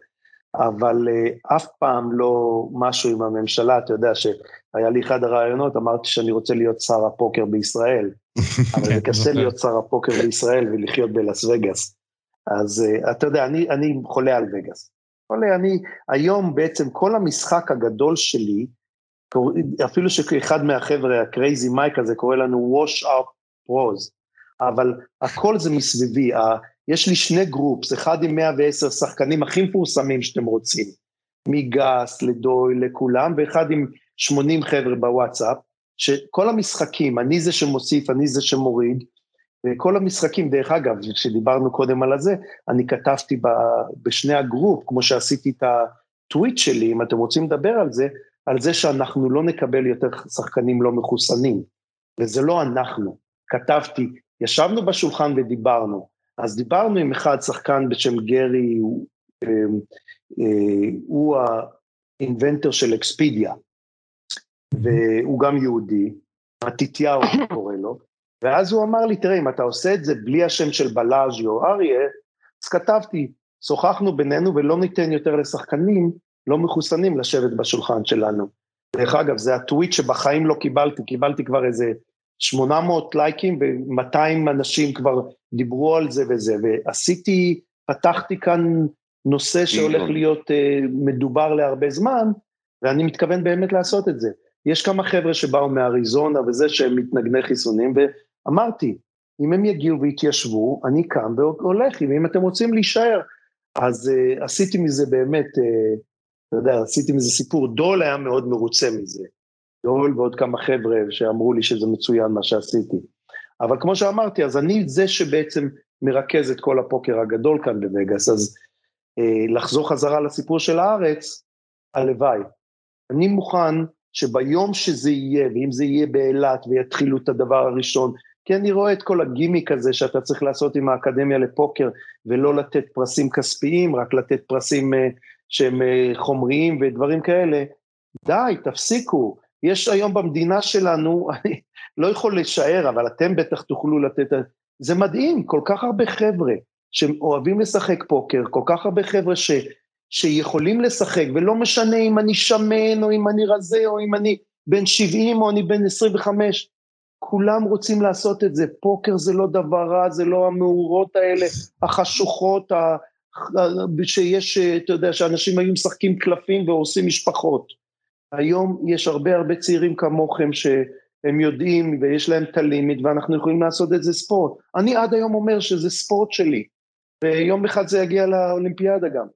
אבל uh, אף פעם לא משהו עם הממשלה, אתה יודע שהיה לי אחד הרעיונות, אמרתי שאני רוצה להיות שר הפוקר בישראל, אבל זה קשה להיות שר הפוקר בישראל ולחיות בלאס וגאס. אז uh, אתה יודע, אני, אני חולה על וגאס. חולה, אני, היום בעצם כל המשחק הגדול שלי, אפילו שאחד מהחבר'ה, ה Crazy Mike הזה, קורא לנו washed up pros, אבל הכל זה מסביבי, יש לי שני groups, אחד עם 110 שחקנים הכי מפורסמים שאתם רוצים, מגס לדויל לכולם, ואחד עם 80 חבר'ה בוואטסאפ, שכל המשחקים, אני זה שמוסיף, אני זה שמוריד, וכל המשחקים, דרך אגב, כשדיברנו קודם על הזה, אני כתבתי בשני הגרופ, כמו שעשיתי את הטוויט שלי, אם אתם רוצים לדבר על זה, על זה שאנחנו לא נקבל יותר שחקנים לא מחוסנים, וזה לא אנחנו. כתבתי, ישבנו בשולחן ודיברנו, אז דיברנו עם אחד, שחקן בשם גרי, הוא, אמ, אה, הוא האינבנטר של אקספידיה, והוא גם יהודי, מתתיהו קורא לו, ואז הוא אמר לי, תראה, אם אתה עושה את זה בלי השם של בלאז'י או אריה, אז כתבתי, שוחחנו בינינו ולא ניתן יותר לשחקנים לא מחוסנים לשבת בשולחן שלנו. דרך אגב, זה הטוויט שבחיים לא קיבלתי, קיבלתי כבר איזה 800 לייקים ו-200 אנשים כבר דיברו על זה וזה, ועשיתי, פתחתי כאן נושא שהולך להיות uh, מדובר להרבה זמן, ואני מתכוון באמת לעשות את זה. יש כמה חבר'ה שבאו מאריזונה וזה שהם מתנגני חיסונים, ואמרתי, אם הם יגיעו ויתיישבו, אני קם והולך, אם אתם רוצים להישאר. אז uh, עשיתי מזה באמת, uh, אתה יודע, עשיתי מזה סיפור, דול היה מאוד מרוצה מזה. דול ועוד כמה חבר'ה שאמרו לי שזה מצוין מה שעשיתי. אבל כמו שאמרתי, אז אני זה שבעצם מרכז את כל הפוקר הגדול כאן בווגאס, אז אה, לחזור חזרה לסיפור של הארץ, הלוואי. אני מוכן שביום שזה יהיה, ואם זה יהיה באילת ויתחילו את הדבר הראשון, כי אני רואה את כל הגימיק הזה שאתה צריך לעשות עם האקדמיה לפוקר, ולא לתת פרסים כספיים, רק לתת פרסים אה, שהם אה, חומריים ודברים כאלה, די, תפסיקו. יש היום במדינה שלנו, אני לא יכול לשער, אבל אתם בטח תוכלו לתת, זה מדהים, כל כך הרבה חבר'ה שאוהבים לשחק פוקר, כל כך הרבה חבר'ה ש, שיכולים לשחק, ולא משנה אם אני שמן, או אם אני רזה, או אם אני בן 70, או אני בן 25, כולם רוצים לעשות את זה, פוקר זה לא דבר רע, זה לא המאורות האלה, החשוכות, שיש, אתה יודע, שאנשים היו משחקים קלפים והורסים משפחות. היום יש הרבה הרבה צעירים כמוכם שהם יודעים ויש להם את הלימיט ואנחנו יכולים לעשות את זה ספורט. אני עד היום אומר שזה ספורט שלי, ויום אחד זה יגיע לאולימפיאדה גם.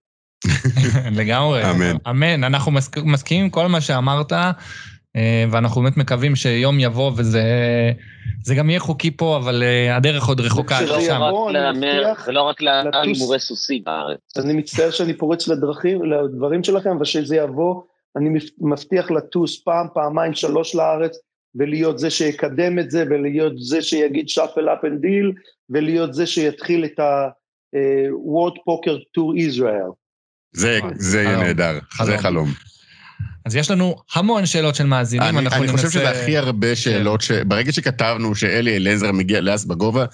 לגמרי. אמן. אמן. אנחנו מסכימים עם כל מה שאמרת. אה, ואנחנו באמת מקווים שיום יבוא וזה זה גם יהיה חוקי פה, אבל אה, הדרך עוד רחוקה עד לשם. ולא רק להימורי סוסים בארץ. אני מצטער שאני פורץ לדרכים, לדברים שלכם, אבל שזה יבוא, אני מבטיח לטוס פעם, פעמיים, שלוש לארץ, ולהיות זה שיקדם את זה, ולהיות זה שיגיד shuffle up and deal, ולהיות זה שיתחיל את ה-World Poker Tour Israel. זה יהיה נהדר, זה חלום. אז יש לנו המון שאלות של מאזינים, אני, אני חושב שזה הכי הרבה שאלות, שברגע שכתבנו שאלי אליעזר מגיע לאס בגובה,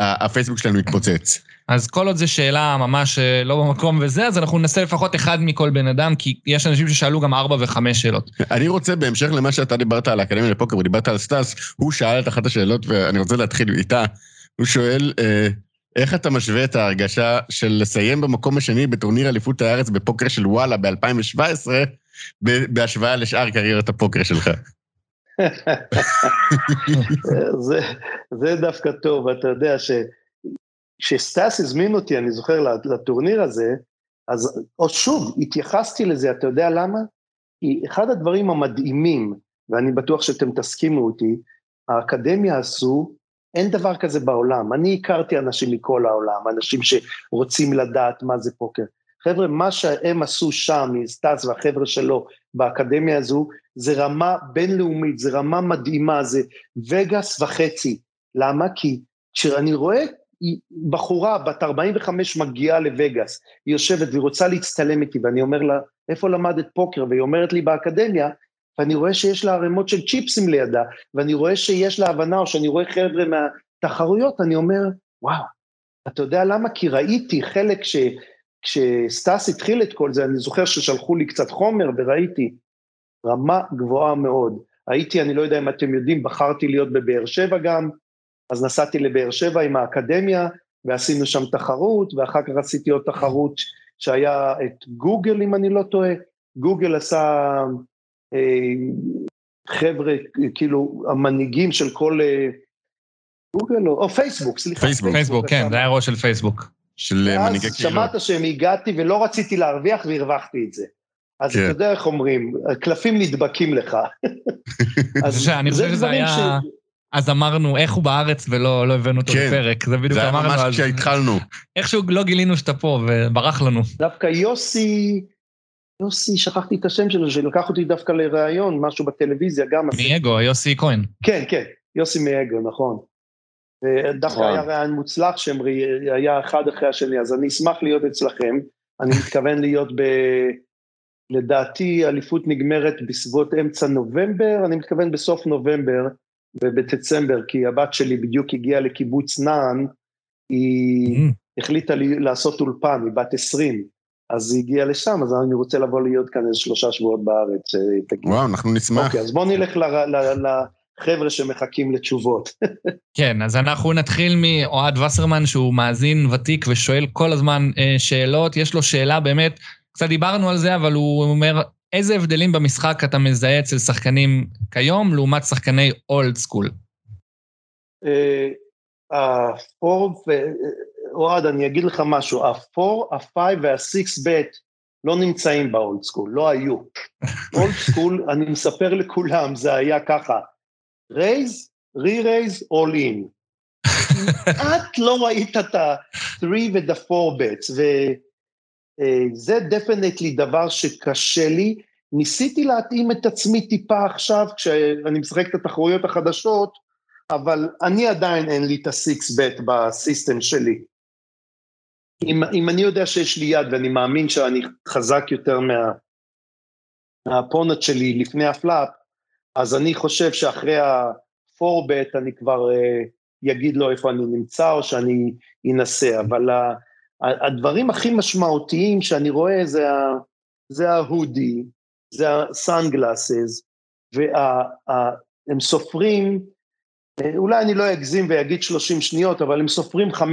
הפייסבוק שלנו התפוצץ. אז כל עוד זו שאלה ממש אה, לא במקום וזה, אז אנחנו ננסה לפחות אחד מכל בן אדם, כי יש אנשים ששאלו גם ארבע וחמש שאלות. אני רוצה, בהמשך למה שאתה דיברת על האקדמיה לפוקר ודיברת על סטאס, הוא שאל את אחת השאלות, ואני רוצה להתחיל איתה. הוא שואל, אה, איך אתה משווה את ההרגשה של לסיים במקום השני בטורניר אליפות הארץ בפוקר של וואלה ב-2017, בהשוואה לשאר קריירת הפוקר שלך. זה, זה דווקא טוב, אתה יודע שכשסטאס הזמין אותי, אני זוכר, לטורניר הזה, אז עוד שוב, התייחסתי לזה, אתה יודע למה? כי אחד הדברים המדהימים, ואני בטוח שאתם תסכימו איתי, האקדמיה עשו, אין דבר כזה בעולם. אני הכרתי אנשים מכל העולם, אנשים שרוצים לדעת מה זה פוקר. חבר'ה, מה שהם עשו שם, סטאס והחבר'ה שלו באקדמיה הזו, זה רמה בינלאומית, זה רמה מדהימה, זה וגאס וחצי. למה? כי כשאני רואה בחורה בת 45 מגיעה לווגאס, היא יושבת והיא רוצה להצטלם איתי, ואני אומר לה, איפה למדת פוקר? והיא אומרת לי באקדמיה, ואני רואה שיש לה ערימות של צ'יפסים לידה, ואני רואה שיש לה הבנה, או שאני רואה חבר'ה מהתחרויות, אני אומר, וואו, אתה יודע למה? כי ראיתי חלק ש... כשסטאס התחיל את כל זה, אני זוכר ששלחו לי קצת חומר וראיתי רמה גבוהה מאוד. הייתי, אני לא יודע אם אתם יודעים, בחרתי להיות בבאר שבע גם, אז נסעתי לבאר שבע עם האקדמיה, ועשינו שם תחרות, ואחר כך עשיתי עוד תחרות שהיה את גוגל, אם אני לא טועה. גוגל עשה אה, חבר'ה, כאילו, המנהיגים של כל... אה, גוגל או, או פייסבוק, סליחה. פייסבוק, פייסבוק, כן, זה היה ראש של פייסבוק. של מנהיגי קהילות. ואז שמעת שהם הגעתי ולא רציתי להרוויח והרווחתי את זה. אז כן. אתה יודע איך אומרים, קלפים נדבקים לך. אז אני חושב שזה היה... ש... אז אמרנו, איך הוא בארץ ולא לא הבאנו אותו כן. לפרק, זה בדיוק אמרנו. זה היה ממש כשהתחלנו. איכשהו לא גילינו שאתה פה וברח לנו. דווקא יוסי, יוסי, שכחתי את השם שלו, שלקח אותי דווקא לראיון, משהו בטלוויזיה, גם... מאגו, יוסי כהן. כן, כן, יוסי מאגו, נכון. ודווקא היה רעיון מוצלח שהם היה אחד אחרי השני, אז אני אשמח להיות אצלכם, אני מתכוון להיות ב... לדעתי אליפות נגמרת בסביבות אמצע נובמבר, אני מתכוון בסוף נובמבר ובדצמבר, כי הבת שלי בדיוק הגיעה לקיבוץ נען, היא mm. החליטה לי לעשות אולפן, היא בת 20, אז היא הגיעה לשם, אז אני רוצה לבוא להיות כאן איזה שלושה שבועות בארץ. וואו, אנחנו נשמח. אוקיי, אז בואו נלך ל... ל, ל חבר'ה שמחכים לתשובות. כן, אז אנחנו נתחיל מאוהד וסרמן, שהוא מאזין ותיק ושואל כל הזמן אה, שאלות. יש לו שאלה באמת, קצת דיברנו על זה, אבל הוא אומר, איזה הבדלים במשחק אתה מזהה אצל שחקנים כיום לעומת שחקני אולד סקול? ה four, אוהד, אני אגיד לך משהו, ה four, ה five וה six bet לא נמצאים ב old school, לא היו. old school, אני מספר לכולם, זה היה ככה. raise, re-raise, all in. את לא ראית את ה-3 ואת ה-4 bets, וזה definitely דבר שקשה לי. ניסיתי להתאים את עצמי טיפה עכשיו, כשאני משחק את התחרויות החדשות, אבל אני עדיין אין לי את ה-6 bet בסיסטם שלי. אם, אם אני יודע שיש לי יד ואני מאמין שאני חזק יותר מה, מהפונט שלי לפני הפלאפ, אז אני חושב שאחרי ה-4bet אני כבר אגיד uh, לו איפה אני נמצא או שאני אנסה, אבל הדברים הכי משמעותיים שאני רואה זה, ה, זה ההודי, זה הסאנגלאסס, והם סופרים, אולי אני לא אגזים ואגיד 30 שניות, אבל הם סופרים 15-20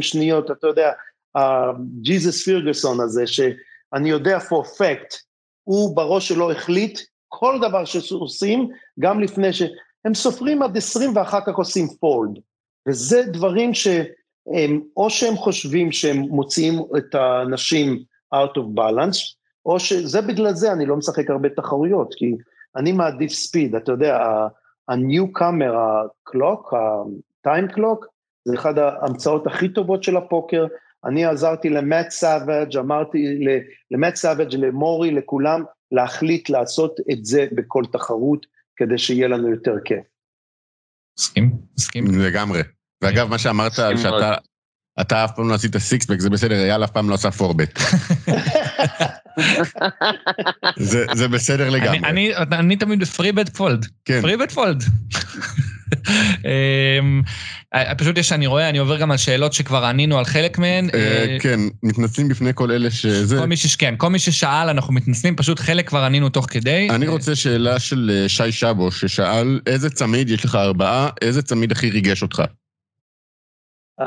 שניות, אתה יודע, הג'יזוס פירגוסון הזה, שאני יודע for fact, הוא בראש שלו החליט כל דבר שעושים, גם לפני ש... הם סופרים עד 20 ואחר כך עושים פולד. וזה דברים שהם, או שהם חושבים שהם מוציאים את האנשים out of balance, או שזה בגלל זה אני לא משחק הרבה תחרויות, כי אני מעדיף speed, אתה יודע, ה-newcomer, ה-clock, ה-time clock, זה אחד ההמצאות הכי טובות של הפוקר. אני עזרתי למט סאביג', אמרתי למט סאביג', למורי, לכולם, להחליט לעשות את זה בכל תחרות, כדי שיהיה לנו יותר כיף. מסכים, מסכים. לגמרי. ואגב, מה שאמרת שאתה אתה אף פעם לא עשית six bet, זה בסדר, אייל אף פעם לא עשה four bet. זה, זה בסדר לגמרי. אני, אני, אני תמיד ב three bet fold. כן. three bet fold. אה, פשוט יש, אני רואה, אני עובר גם על שאלות שכבר ענינו על חלק מהן. אה, אה, כן, מתנצלים בפני כל אלה שזה... כל מי ש... כן, כל מי ששאל, אנחנו מתנצלים, פשוט חלק כבר ענינו תוך כדי. אני רוצה שאלה של שי שבו, ששאל, איזה צמיד, יש לך ארבעה, איזה צמיד הכי ריגש אותך? Uh,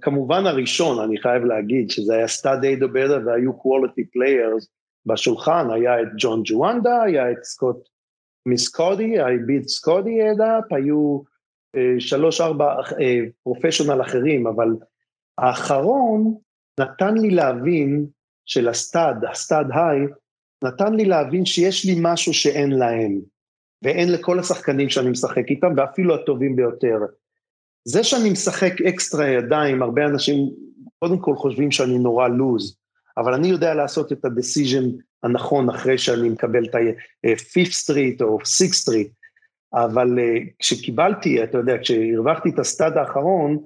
כמובן הראשון, אני חייב להגיד, שזה היה stud eight or better והיו quality players בשולחן, היה את ג'ון ג'ואנדה, היה את סקוט מסקודי, beat סקודי heads up, היו שלוש ארבע professional uh, אחרים, אבל האחרון נתן לי להבין, של ה stud, ה stud high, נתן לי להבין שיש לי משהו שאין להם, ואין לכל השחקנים שאני משחק איתם, ואפילו הטובים ביותר. זה שאני משחק אקסטרה ידיים, הרבה אנשים קודם כל חושבים שאני נורא loose, אבל אני יודע לעשות את ה decision הנכון אחרי שאני מקבל את ה-5th street או 6th street, אבל אה, כשקיבלתי, אתה יודע, כשהרווחתי את ה stud האחרון,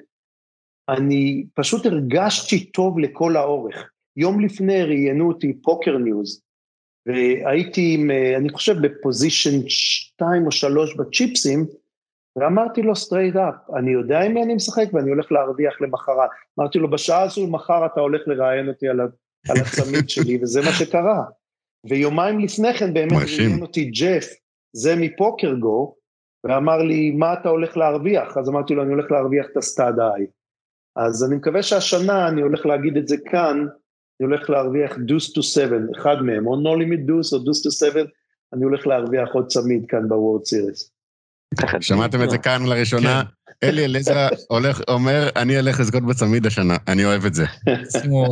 אני פשוט הרגשתי טוב לכל האורך. יום לפני ראיינו אותי PokerNews, והייתי, עם, אה, אני חושב, ב position 2 או 3 בצ'יפסים, ואמרתי לו straight up, אני יודע עם מי אני משחק ואני הולך להרוויח למחרת. אמרתי לו, בשעה הזו מחר אתה הולך לראיין אותי על, על הצמיד שלי, וזה מה שקרה. ויומיים לפני כן באמת ראיין אותי ג'ף, זה מ PokerGO, ואמר לי, מה אתה הולך להרוויח? אז אמרתי לו, אני הולך להרוויח את ה stud high. אז אני מקווה שהשנה, אני הולך להגיד את זה כאן, אני הולך להרוויח deuce to seven, אחד מהם, או no limit deuce או deuce to seven, אני הולך להרוויח עוד צמיד כאן ב World Series. שמעתם את זה כאן לראשונה? אלי אלעזרא הולך, אומר, אני אלך לזכות בצמיד השנה, אני אוהב את זה.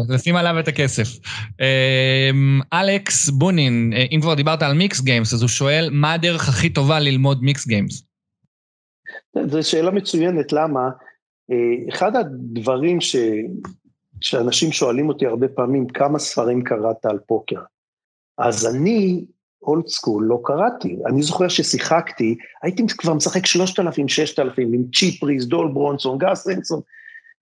לשים עליו את הכסף. אמ, אלכס בונין, אה, אם כבר דיברת על mix games, אז הוא שואל, מה הדרך הכי טובה ללמוד mix games? זו שאלה מצוינת, למה? אה, אחד הדברים ש... שאנשים שואלים אותי הרבה פעמים, כמה ספרים קראת על פוקר? אז אני old school לא קראתי. אני זוכר ששיחקתי, הייתי כבר משחק 3,000, 6,000 עם צ'יפ ריס, דויל ברונסון, גאס הנסן,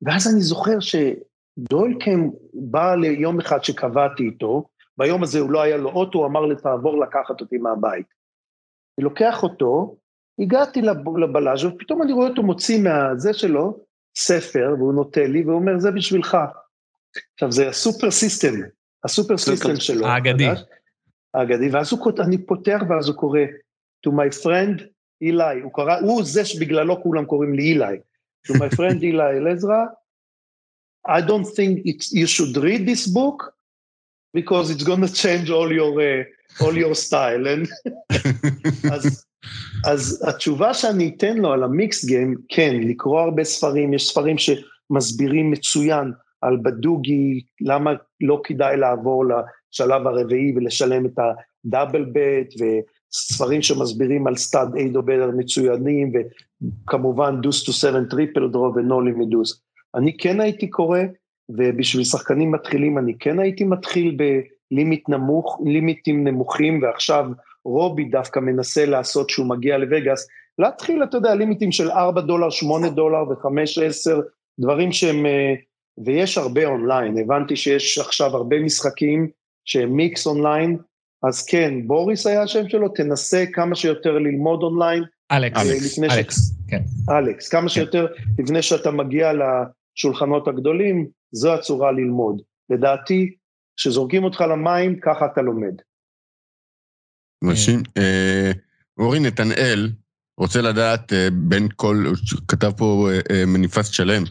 ואז אני זוכר שדויל קם בא ליום אחד שקבעתי איתו, ביום הזה הוא לא היה לו אוטו, הוא אמר לי, תעבור לקחת אותי מהבית. אני לוקח אותו, הגעתי לבלאג'יו ופתאום אני רואה אותו מוציא מהזה שלו ספר, והוא נותן לי, והוא אומר, זה בשבילך. עכשיו, זה ה Super System, ה Super System שלו. האגדי. האגדי, ואז הוא, אני פותח ואז הוא קורא, to my friend אילי, הוא קרא, הוא זה שבגללו כולם קוראים לי אילי, to my friend אילי אלעזרא, I don't think you should read this book, because it's going to change all your, uh, all your style. And אז, אז התשובה שאני אתן לו על ה mix game, כן, לקרוא הרבה ספרים, יש ספרים שמסבירים מצוין על badugi, למה לא כדאי לעבור לשלב הרביעי ולשלם את ה double bet, וספרים שמסבירים על stud eight or better מצוינים, וכמובן deuce to seven triple draw ו no limit deuce. אני כן הייתי קורא, ובשביל שחקנים מתחילים אני כן הייתי מתחיל ב limit נמוך, לימיטים נמוכים, ועכשיו רובי דווקא מנסה לעשות שהוא מגיע לווגאס, להתחיל, אתה יודע, לימיטים של 4 דולר, 8 דולר ו-5, 10, דברים שהם, אה, ויש הרבה אונליין, הבנתי שיש עכשיו הרבה משחקים שהם מיקס אונליין, אז כן, בוריס היה השם שלו, תנסה כמה שיותר ללמוד אונליין. אלכס, אלכס, אלכס, כן. אלכס, כמה כן. שיותר, לפני שאתה מגיע לשולחנות הגדולים, זו הצורה ללמוד. לדעתי, כשזורקים אותך למים, ככה אתה לומד. מרשים. אה, אורי נתנאל רוצה לדעת, אה, בין כל, כתב פה אה, מניפסט שלם,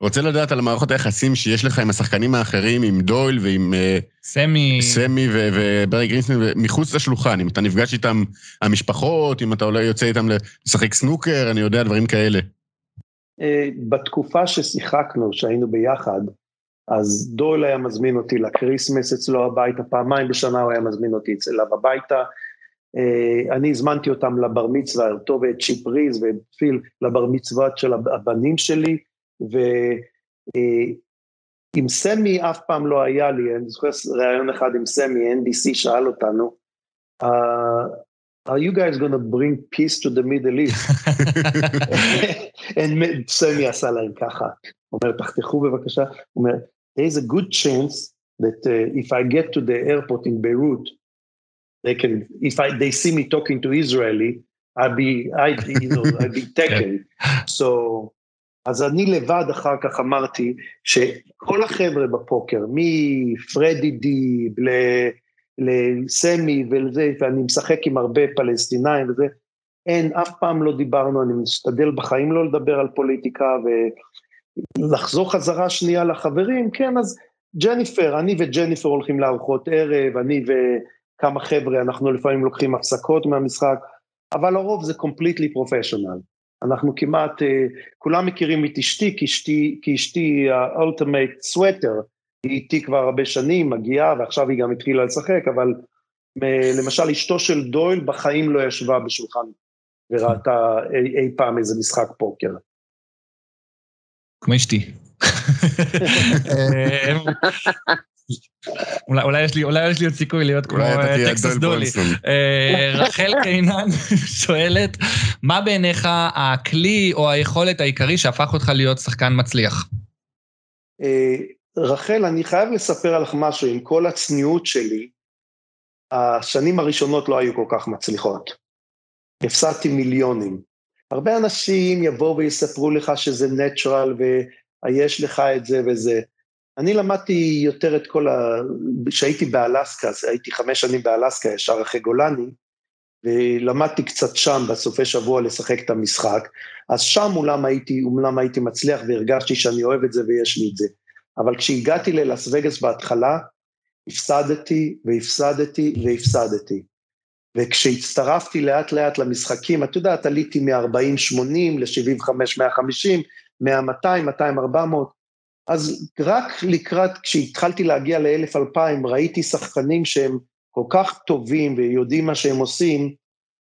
רוצה לדעת על מערכות היחסים שיש לך עם השחקנים האחרים, עם דויל ועם אה, סמי. סמי ו- וברי גרינסמן, מחוץ לשולחן, אם אתה נפגש איתם, המשפחות, אם אתה אולי יוצא איתם לשחק סנוקר, אני יודע, דברים כאלה. אה, בתקופה ששיחקנו, שהיינו ביחד, אז דויל היה מזמין אותי לקריסמס אצלו הביתה, פעמיים בשנה הוא היה מזמין אותי אצליו הביתה. אה, אני הזמנתי אותם לבר מצווה, אותו ואת צ'יפ ריז ואת פיל לבר מצווה של הבנים שלי, ועם סמי אף פעם לא היה לי, אני זוכר ראיון אחד עם סמי, NBC שאל אותנו, uh, are you guys going to bring peace to the Middle East? סמי עשה להם ככה, הוא אומר, תחתכו בבקשה, הוא אומר, there is a good chance that uh, if I get to the airport in Beirut, they can, if I, they see me talking to Israeli, I'll be, I, you know, I'll be taken. so, אז אני לבד אחר כך אמרתי שכל החבר'ה בפוקר, מפרדי דיב לסמי ולזה, ואני משחק עם הרבה פלסטינאים וזה, אין, אף פעם לא דיברנו, אני משתדל בחיים לא לדבר על פוליטיקה ולחזור חזרה שנייה לחברים, כן, אז ג'ניפר, אני וג'ניפר הולכים לארוחות ערב, אני וכמה חבר'ה, אנחנו לפעמים לוקחים הפסקות מהמשחק, אבל לרוב זה completely professional. אנחנו כמעט, כולם מכירים את אשתי, כי אשתי, כי אשתי ה-ultimate sweater, היא איתי כבר הרבה שנים, מגיעה, ועכשיו היא גם התחילה לשחק, אבל למשל אשתו של דויל בחיים לא ישבה בשולחן וראתה אי, אי פעם איזה משחק פוקר. כמו אשתי. אולי, אולי, יש לי, אולי יש לי עוד סיכוי להיות כמו טקסס דולי. אה, רחל קינן שואלת, מה בעיניך הכלי או היכולת העיקרי שהפך אותך להיות שחקן מצליח? אה, רחל, אני חייב לספר עליך משהו, עם כל הצניעות שלי, השנים הראשונות לא היו כל כך מצליחות. הפסדתי מיליונים. הרבה אנשים יבואו ויספרו לך שזה נטרל ויש לך את זה וזה. אני למדתי יותר את כל ה... כשהייתי באלסקה, הייתי חמש שנים באלסקה, ישר אחרי גולני, ולמדתי קצת שם בסופי שבוע לשחק את המשחק, אז שם אולם הייתי, אולם הייתי מצליח והרגשתי שאני אוהב את זה ויש לי את זה. אבל כשהגעתי ללאס וגאס בהתחלה, הפסדתי והפסדתי והפסדתי. וכשהצטרפתי לאט לאט למשחקים, את יודעת, עליתי מ-40-80 ל-75-150, 100-200, 200-400, אז רק לקראת, כשהתחלתי להגיע ל-1000-2000, ראיתי שחקנים שהם כל כך טובים ויודעים מה שהם עושים,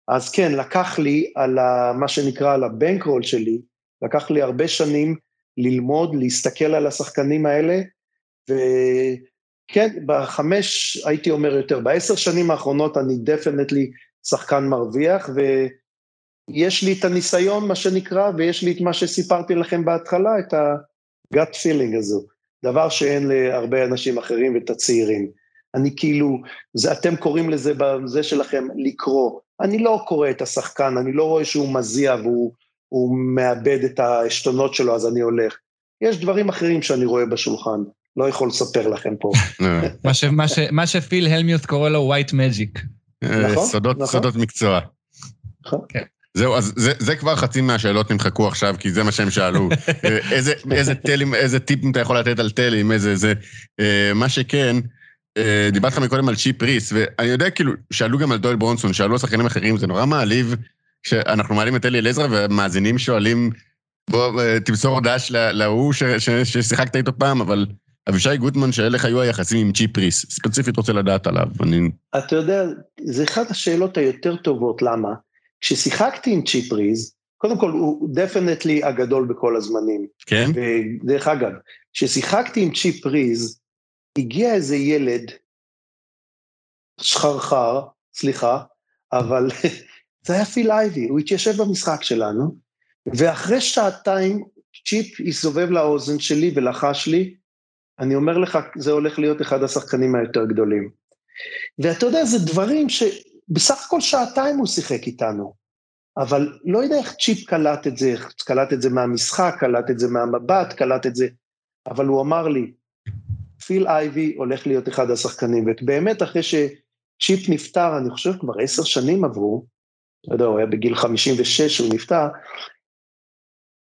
אז כן, לקח לי על ה, מה שנקרא על הבנקרול שלי, לקח לי הרבה שנים ללמוד, להסתכל על השחקנים האלה, וכן, בחמש, הייתי אומר יותר, בעשר שנים האחרונות אני דפנטלי שחקן מרוויח, ויש לי את הניסיון, מה שנקרא, ויש לי את מה שסיפרתי לכם בהתחלה, את ה... gut feeling הזו, דבר שאין להרבה אנשים אחרים ואת הצעירים. אני כאילו, זה, אתם קוראים לזה בזה שלכם לקרוא. אני לא קורא את השחקן, אני לא רואה שהוא מזיע והוא מאבד את העשתונות שלו, אז אני הולך. יש דברים אחרים שאני רואה בשולחן, לא יכול לספר לכם פה. מה שפיל הלמיוס קורא לו white magic. נכון, נכון. סודות מקצוע. נכון. זהו, אז זה, זה כבר חצי מהשאלות נמחקו עכשיו, כי זה מה שהם שאלו. איזה, איזה תלים, איזה טיפים אתה יכול לתת על תלים, איזה זה. אה, מה שכן, אה, דיברתי לך מקודם על צ'יפ ריס, ואני יודע, כאילו, שאלו גם על דויל ברונסון, שאלו על שחקנים אחרים, זה נורא מעליב שאנחנו מעלים את אלי אליעזר, והמאזינים שואלים, בוא, אה, תמסור הודעה להוא ששיחקת איתו פעם, אבל אבישי גוטמן, שאלה איך היו היחסים עם צ'יפ ריס, ספציפית רוצה לדעת עליו. אני... אתה יודע, זה אחת השאלות היותר טובות, למה? כששיחקתי עם צ'יפ ריז, קודם כל הוא definitely הגדול בכל הזמנים. כן? ודרך אגב, כששיחקתי עם צ'יפ ריז, הגיע איזה ילד, שחרחר, סליחה, אבל זה היה פיל אייבי, הוא התיישב במשחק שלנו, ואחרי שעתיים צ'יפ הסתובב לאוזן שלי ולחש לי, אני אומר לך, זה הולך להיות אחד השחקנים היותר גדולים. ואתה יודע, זה דברים ש... בסך הכל שעתיים הוא שיחק איתנו, אבל לא יודע איך צ'יפ קלט את זה, קלט את זה מהמשחק, קלט את זה מהמבט, קלט את זה, אבל הוא אמר לי, פיל אייבי הולך להיות אחד השחקנים, ובאמת אחרי שצ'יפ נפטר, אני חושב כבר עשר שנים עברו, לא יודע, הוא היה בגיל 56, הוא נפטר,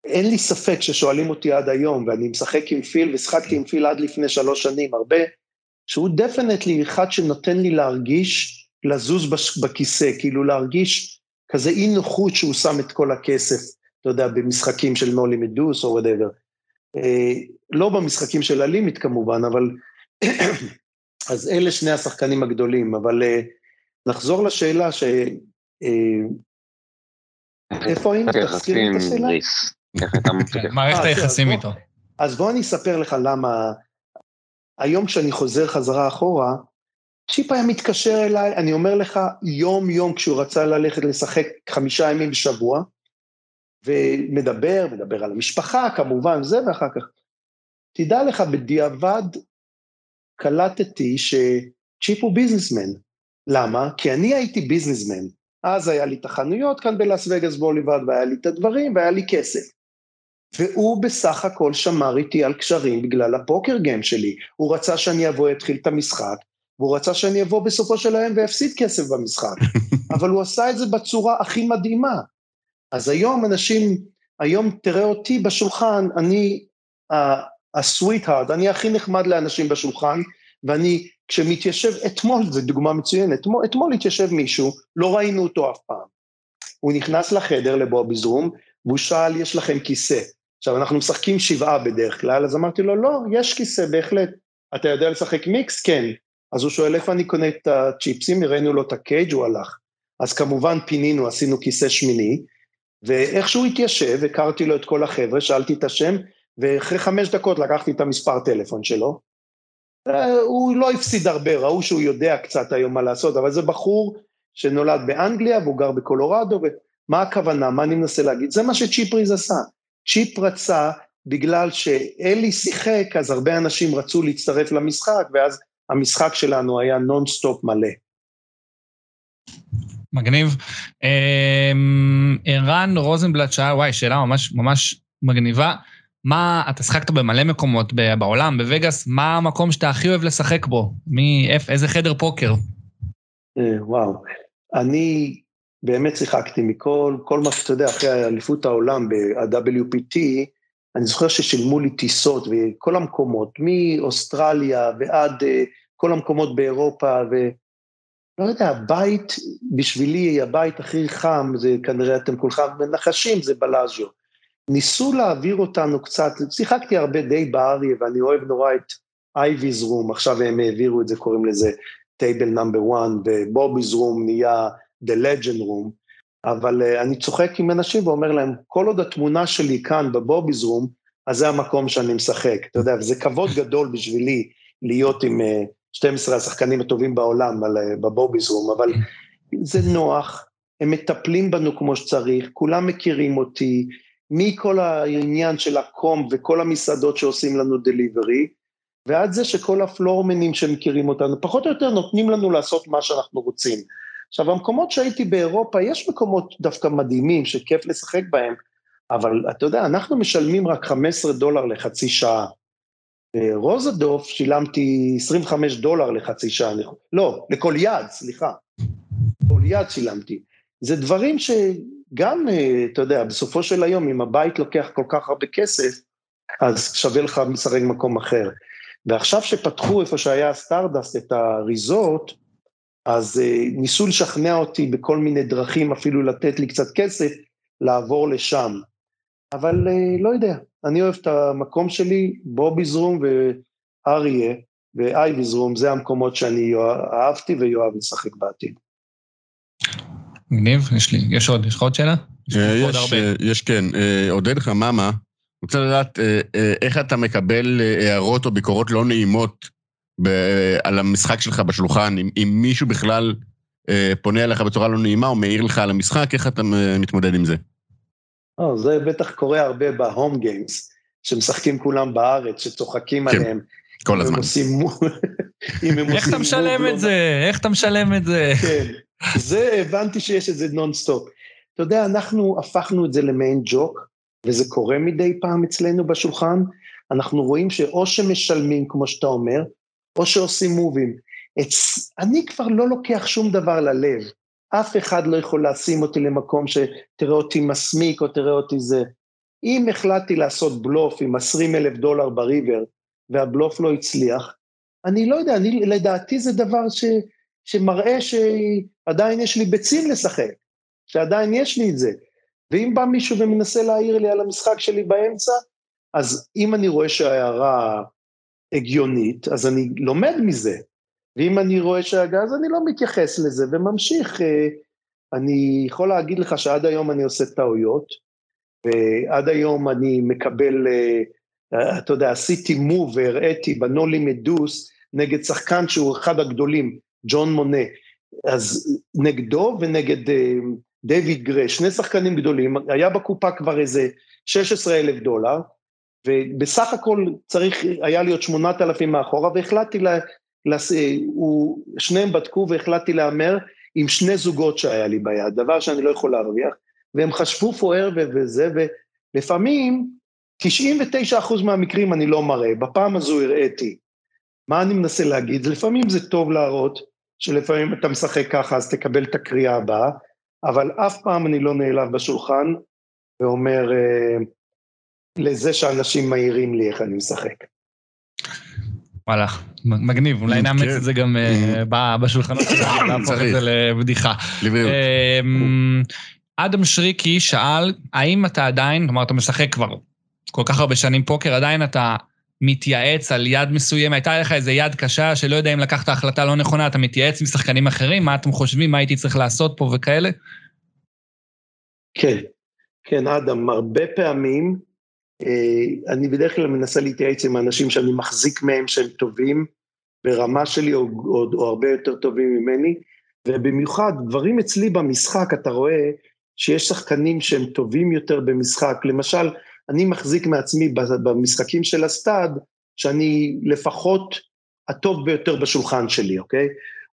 אין לי ספק ששואלים אותי עד היום, ואני משחק עם פיל, ושחקתי עם פיל עד לפני שלוש שנים, הרבה, שהוא definitely אחד שנותן לי להרגיש, לזוז בכיסא, כאילו להרגיש כזה אי נוחות שהוא שם את כל הכסף, אתה יודע, במשחקים של נולימיטס או whatever. אה, לא במשחקים של הלימיט כמובן, אבל... אז אלה שני השחקנים הגדולים, אבל אה, נחזור לשאלה ש... אה, איפה היינו? תזכיר לי את השאלה. מערכת היחסים איתו. אז בוא אני אספר לך למה, היום כשאני חוזר חזרה אחורה, צ'יפ היה מתקשר אליי, אני אומר לך, יום-יום כשהוא רצה ללכת לשחק חמישה ימים בשבוע, ומדבר, מדבר על המשפחה כמובן, זה ואחר כך. תדע לך, בדיעבד קלטתי שצ'יפ הוא ביזנסמן. למה? כי אני הייתי ביזנסמן. אז היה לי את החנויות כאן בלאס וגאס בוליברד, והיה לי את הדברים, והיה לי כסף. והוא בסך הכל שמר איתי על קשרים בגלל הפוקר גיים שלי. הוא רצה שאני אבוא, אתחיל את המשחק, והוא רצה שאני אבוא בסופו של היום ואפסיד כסף במשחק. אבל הוא עשה את זה בצורה הכי מדהימה. אז היום אנשים, היום תראה אותי בשולחן, אני הסוויט-הארד, אני הכי נחמד לאנשים בשולחן, ואני, כשמתיישב, אתמול, זו דוגמה מצוינת, אתמול, אתמול התיישב מישהו, לא ראינו אותו אף פעם. הוא נכנס לחדר לבוביז רום, והוא שאל, יש לכם כיסא. עכשיו, אנחנו משחקים שבעה בדרך כלל, אז אמרתי לו, לא, יש כיסא, בהחלט. אתה יודע לשחק מיקס? כן. אז הוא שואל, איפה אני קונה את הצ'יפסים? הראינו לו את הקייג', הוא הלך. אז כמובן פינינו, עשינו כיסא שמיני, ואיכשהו התיישב, הכרתי לו את כל החבר'ה, שאלתי את השם, ואחרי חמש דקות לקחתי את המספר טלפון שלו. הוא לא הפסיד הרבה, ראו שהוא יודע קצת היום מה לעשות, אבל זה בחור שנולד באנגליה והוא גר בקולורדו, ומה הכוונה, מה אני מנסה להגיד? זה מה שצ'יפריז עשה. צ'יפ רצה, בגלל שאלי שיחק, אז הרבה אנשים רצו להצטרף למשחק, ואז המשחק שלנו היה נונסטופ מלא. מגניב. אמ, ערן רוזנבלט שאל, וואי, שאלה ממש ממש מגניבה. מה, אתה שחקת במלא מקומות בעולם, בווגאס, מה המקום שאתה הכי אוהב לשחק בו? מי, איזה חדר פוקר? אה, וואו, אני באמת שיחקתי מכל, כל מה שאתה יודע, אחרי אליפות העולם ב-WPT, אני זוכר ששילמו לי טיסות וכל המקומות, מאוסטרליה ועד אה, כל המקומות באירופה, ולא יודע, הבית בשבילי, הבית הכי חם, זה כנראה אתם כולכם מנחשים, זה בלאג'יו. ניסו להעביר אותנו קצת, שיחקתי הרבה די באריה ואני אוהב נורא את אייבי'ז room, עכשיו הם העבירו את זה, קוראים לזה table number 1, ובובי'ז room נהיה The Legend Room, אבל uh, אני צוחק עם אנשים ואומר להם, כל עוד התמונה שלי כאן בבוביז רום, אז זה המקום שאני משחק, אתה יודע, וזה כבוד גדול בשבילי להיות עם uh, אה, 12 השחקנים הטובים בעולם uh, בבוביז רום, אבל זה נוח, הם מטפלים בנו כמו שצריך, כולם מכירים אותי, מכל העניין של הקום וכל המסעדות שעושים לנו דליברי, ועד זה שכל הפלורמנים שמכירים אותנו, פחות או יותר נותנים לנו לעשות מה שאנחנו רוצים. עכשיו, המקומות שהייתי באירופה, יש מקומות דווקא מדהימים שכיף לשחק בהם, אבל אתה יודע, אנחנו משלמים רק 15 דולר לחצי שעה. ברוזדוף שילמתי 25 דולר לחצי שעה, לא, לכל יד, סליחה. לכל יד שילמתי. זה דברים שגם, אה, אתה יודע, בסופו של היום, אם הבית לוקח כל כך הרבה כסף, אז שווה לך לשחק במקום אחר. ועכשיו שפתחו איפה שהיה סטארדסט את הריזורט, אז אה, ניסו לשכנע אותי בכל מיני דרכים, אפילו לתת לי קצת כסף, לעבור לשם. אבל אה, לא יודע, אני אוהב את המקום שלי, בוביז רום ואריה ואייביז רום, זה המקומות שאני אהבתי ויואב לשחק בעתיד. מגניב, יש לי, יש עוד, יש לך עוד שאלה? יש, יש כן. עודד חממה, רוצה לדעת איך אתה מקבל הערות או ביקורות לא נעימות ב- על המשחק שלך בשולחן, אם, אם מישהו בכלל אה, פונה אליך בצורה לא נעימה או מעיר לך על המשחק, איך אתה מתמודד עם זה? או, זה בטח קורה הרבה ב home games, שמשחקים כולם בארץ, שצוחקים כן, עליהם. כל הזמן. עושים... איך אתה משלם את זה? איך אתה משלם את זה? כן, זה, הבנתי שיש את זה נונסטופ. אתה יודע, אנחנו הפכנו את זה למעין ג'וק, וזה קורה מדי פעם אצלנו בשולחן. אנחנו רואים שאו שמשלמים, כמו שאתה אומר, או שעושים מובים. אני כבר לא לוקח שום דבר ללב. אף אחד לא יכול לשים אותי למקום שתראה אותי מסמיק או תראה אותי זה. אם החלטתי לעשות בלוף עם 20 אלף דולר בריבר, והבלוף לא הצליח, אני לא יודע, אני, לדעתי זה דבר ש, שמראה שעדיין יש לי ביצים לשחק, שעדיין יש לי את זה. ואם בא מישהו ומנסה להעיר לי על המשחק שלי באמצע, אז אם אני רואה שההערה הגיונית, אז אני לומד מזה. ואם אני רואה שהגז, אני לא מתייחס לזה וממשיך. אה, אני יכול להגיד לך שעד היום אני עושה טעויות, ועד היום אני מקבל, אה, אתה יודע, עשיתי מוב והראיתי בנולי מדוס נגד שחקן שהוא אחד הגדולים, ג'ון מונה. אז נגדו ונגד אה, דיוויד גרי, שני שחקנים גדולים, היה בקופה כבר איזה 16 אלף דולר, ובסך הכל צריך היה להיות 8,000 מאחורה, והחלטתי, לה, לה, הוא, שניהם בדקו והחלטתי להמר עם שני זוגות שהיה לי ביד, דבר שאני לא יכול להרוויח, והם חשבו פוער וזה, ולפעמים 99% מהמקרים אני לא מראה, בפעם הזו הראיתי. מה אני מנסה להגיד? לפעמים זה טוב להראות, שלפעמים אתה משחק ככה אז תקבל את הקריאה הבאה, אבל אף פעם אני לא נעלב בשולחן ואומר אה, לזה שאנשים מעירים לי איך אני משחק. וואלה, מגניב, אולי נאמץ כן. את זה גם אה, בשולחנות שלנו, להפוך את זה לבדיחה. אמ, אדם שריקי שאל, האם אתה עדיין, כלומר, אתה משחק כבר כל כך הרבה שנים פוקר, עדיין אתה מתייעץ על יד מסוימת, הייתה לך איזה יד קשה שלא יודע אם לקחת החלטה לא נכונה, אתה מתייעץ עם שחקנים אחרים, מה אתם חושבים, מה הייתי צריך לעשות פה וכאלה? כן, כן, אדם, הרבה פעמים אני בדרך כלל מנסה להתייעץ עם אנשים שאני מחזיק מהם שהם טובים ברמה שלי או הרבה יותר טובים ממני, ובמיוחד דברים אצלי במשחק, אתה רואה שיש שחקנים שהם טובים יותר במשחק, למשל, אני מחזיק מעצמי במשחקים של הסטאד, שאני לפחות הטוב ביותר בשולחן שלי, אוקיי?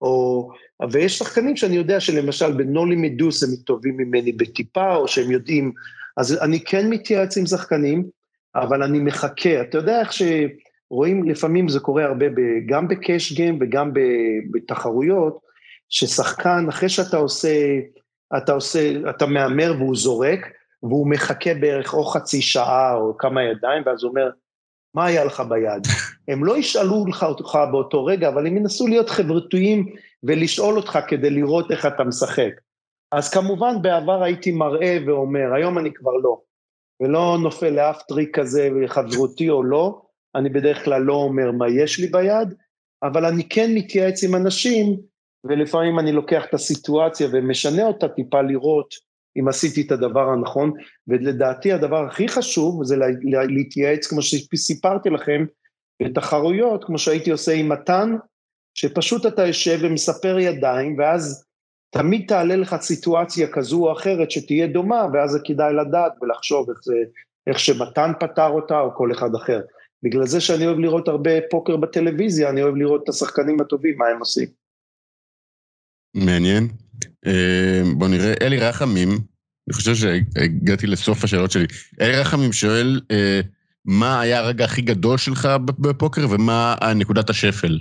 או, ויש שחקנים שאני יודע שלמשל בנולי מדוס הם טובים ממני בטיפה, או שהם יודעים, אז אני כן מתייעץ עם שחקנים, אבל אני מחכה. אתה יודע איך שרואים, לפעמים זה קורה הרבה, גם בקאש גיים וגם בתחרויות, ששחקן, אחרי שאתה עושה, אתה עושה, אתה מהמר והוא זורק, והוא מחכה בערך או חצי שעה או כמה ידיים, ואז הוא אומר, מה היה לך ביד? הם לא ישאלו לך אותך באותו רגע, אבל הם ינסו להיות חברתיים ולשאול אותך כדי לראות איך אתה משחק. אז כמובן בעבר הייתי מראה ואומר, היום אני כבר לא. ולא נופל לאף טריק כזה חברותי או לא, אני בדרך כלל לא אומר מה יש לי ביד, אבל אני כן מתייעץ עם אנשים, ולפעמים אני לוקח את הסיטואציה ומשנה אותה טיפה לראות אם עשיתי את הדבר הנכון, ולדעתי הדבר הכי חשוב זה להתייעץ, כמו שסיפרתי לכם, בתחרויות, כמו שהייתי עושה עם מתן, שפשוט אתה יושב ומספר ידיים, ואז תמיד תעלה לך סיטואציה כזו או אחרת שתהיה דומה, ואז זה כדאי לדעת ולחשוב איך, זה, איך שמתן פתר אותה או כל אחד אחר. בגלל זה שאני אוהב לראות הרבה פוקר בטלוויזיה, אני אוהב לראות את השחקנים הטובים, מה הם עושים. מעניין. אה, בוא נראה, אלי רחמים, אני חושב שהגעתי לסוף השאלות שלי. אלי רחמים שואל, אה, מה היה הרגע הכי גדול שלך בפוקר ומה נקודת השפל?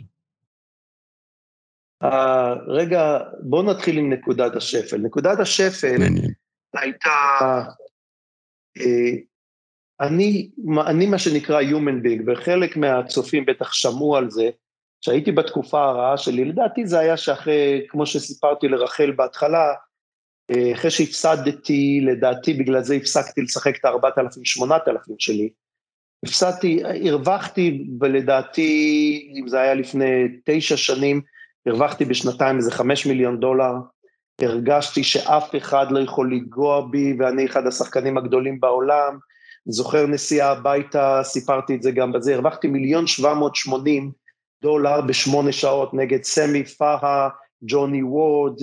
רגע, בואו נתחיל עם נקודת השפל. נקודת השפל הייתה, אה, אני, אני מה שנקרא Human Being, וחלק מהצופים בטח שמעו על זה, שהייתי בתקופה הרעה שלי, לדעתי זה היה שאחרי, כמו שסיפרתי לרחל בהתחלה, אה, אחרי שהפסדתי, לדעתי בגלל זה הפסקתי לשחק את ה-4,000-8,000 שלי. הפסדתי, הרווחתי, ולדעתי, אם זה היה לפני תשע שנים, הרווחתי בשנתיים איזה חמש מיליון דולר, הרגשתי שאף אחד לא יכול לנגוע בי ואני אחד השחקנים הגדולים בעולם, זוכר נסיעה הביתה, סיפרתי את זה גם בזה, הרווחתי מיליון שבע מאות שמונים דולר בשמונה שעות נגד סמי פאהה, ג'וני וורד,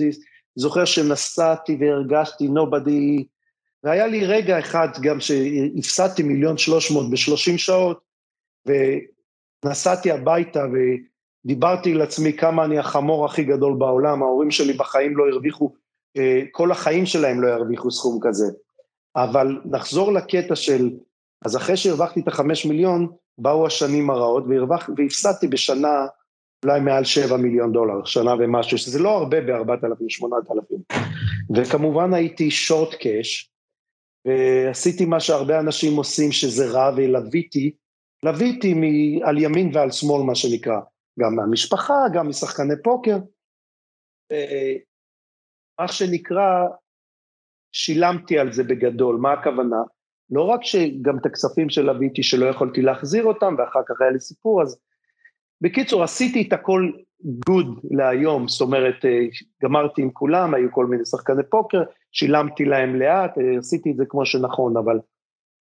זוכר שנסעתי והרגשתי nobody, והיה לי רגע אחד גם שהפסדתי מיליון שלוש מאות בשלושים שעות, ונסעתי הביתה דיברתי לעצמי כמה אני החמור הכי גדול בעולם, ההורים שלי בחיים לא הרוויחו, אה, כל החיים שלהם לא ירוויחו סכום כזה. אבל נחזור לקטע של, אז אחרי שהרווחתי את החמש מיליון, באו השנים הרעות והפסדתי בשנה אולי מעל שבע מיליון דולר, שנה ומשהו, שזה לא הרבה בארבעת אלפים, שמונת אלפים. וכמובן הייתי שורט קאש, ועשיתי מה שהרבה אנשים עושים, שזה רע, ולוויתי, לוויתי על ימין ועל שמאל, מה שנקרא, גם מהמשפחה, גם משחקני פוקר. מה שנקרא, שילמתי על זה בגדול, מה הכוונה? לא רק שגם את הכספים שלוויתי שלא יכולתי להחזיר אותם, ואחר כך היה לי סיפור, אז בקיצור, עשיתי את הכל גוד להיום, זאת אומרת, אה, גמרתי עם כולם, היו כל מיני שחקני פוקר, שילמתי להם לאט, אה, עשיתי את זה כמו שנכון, אבל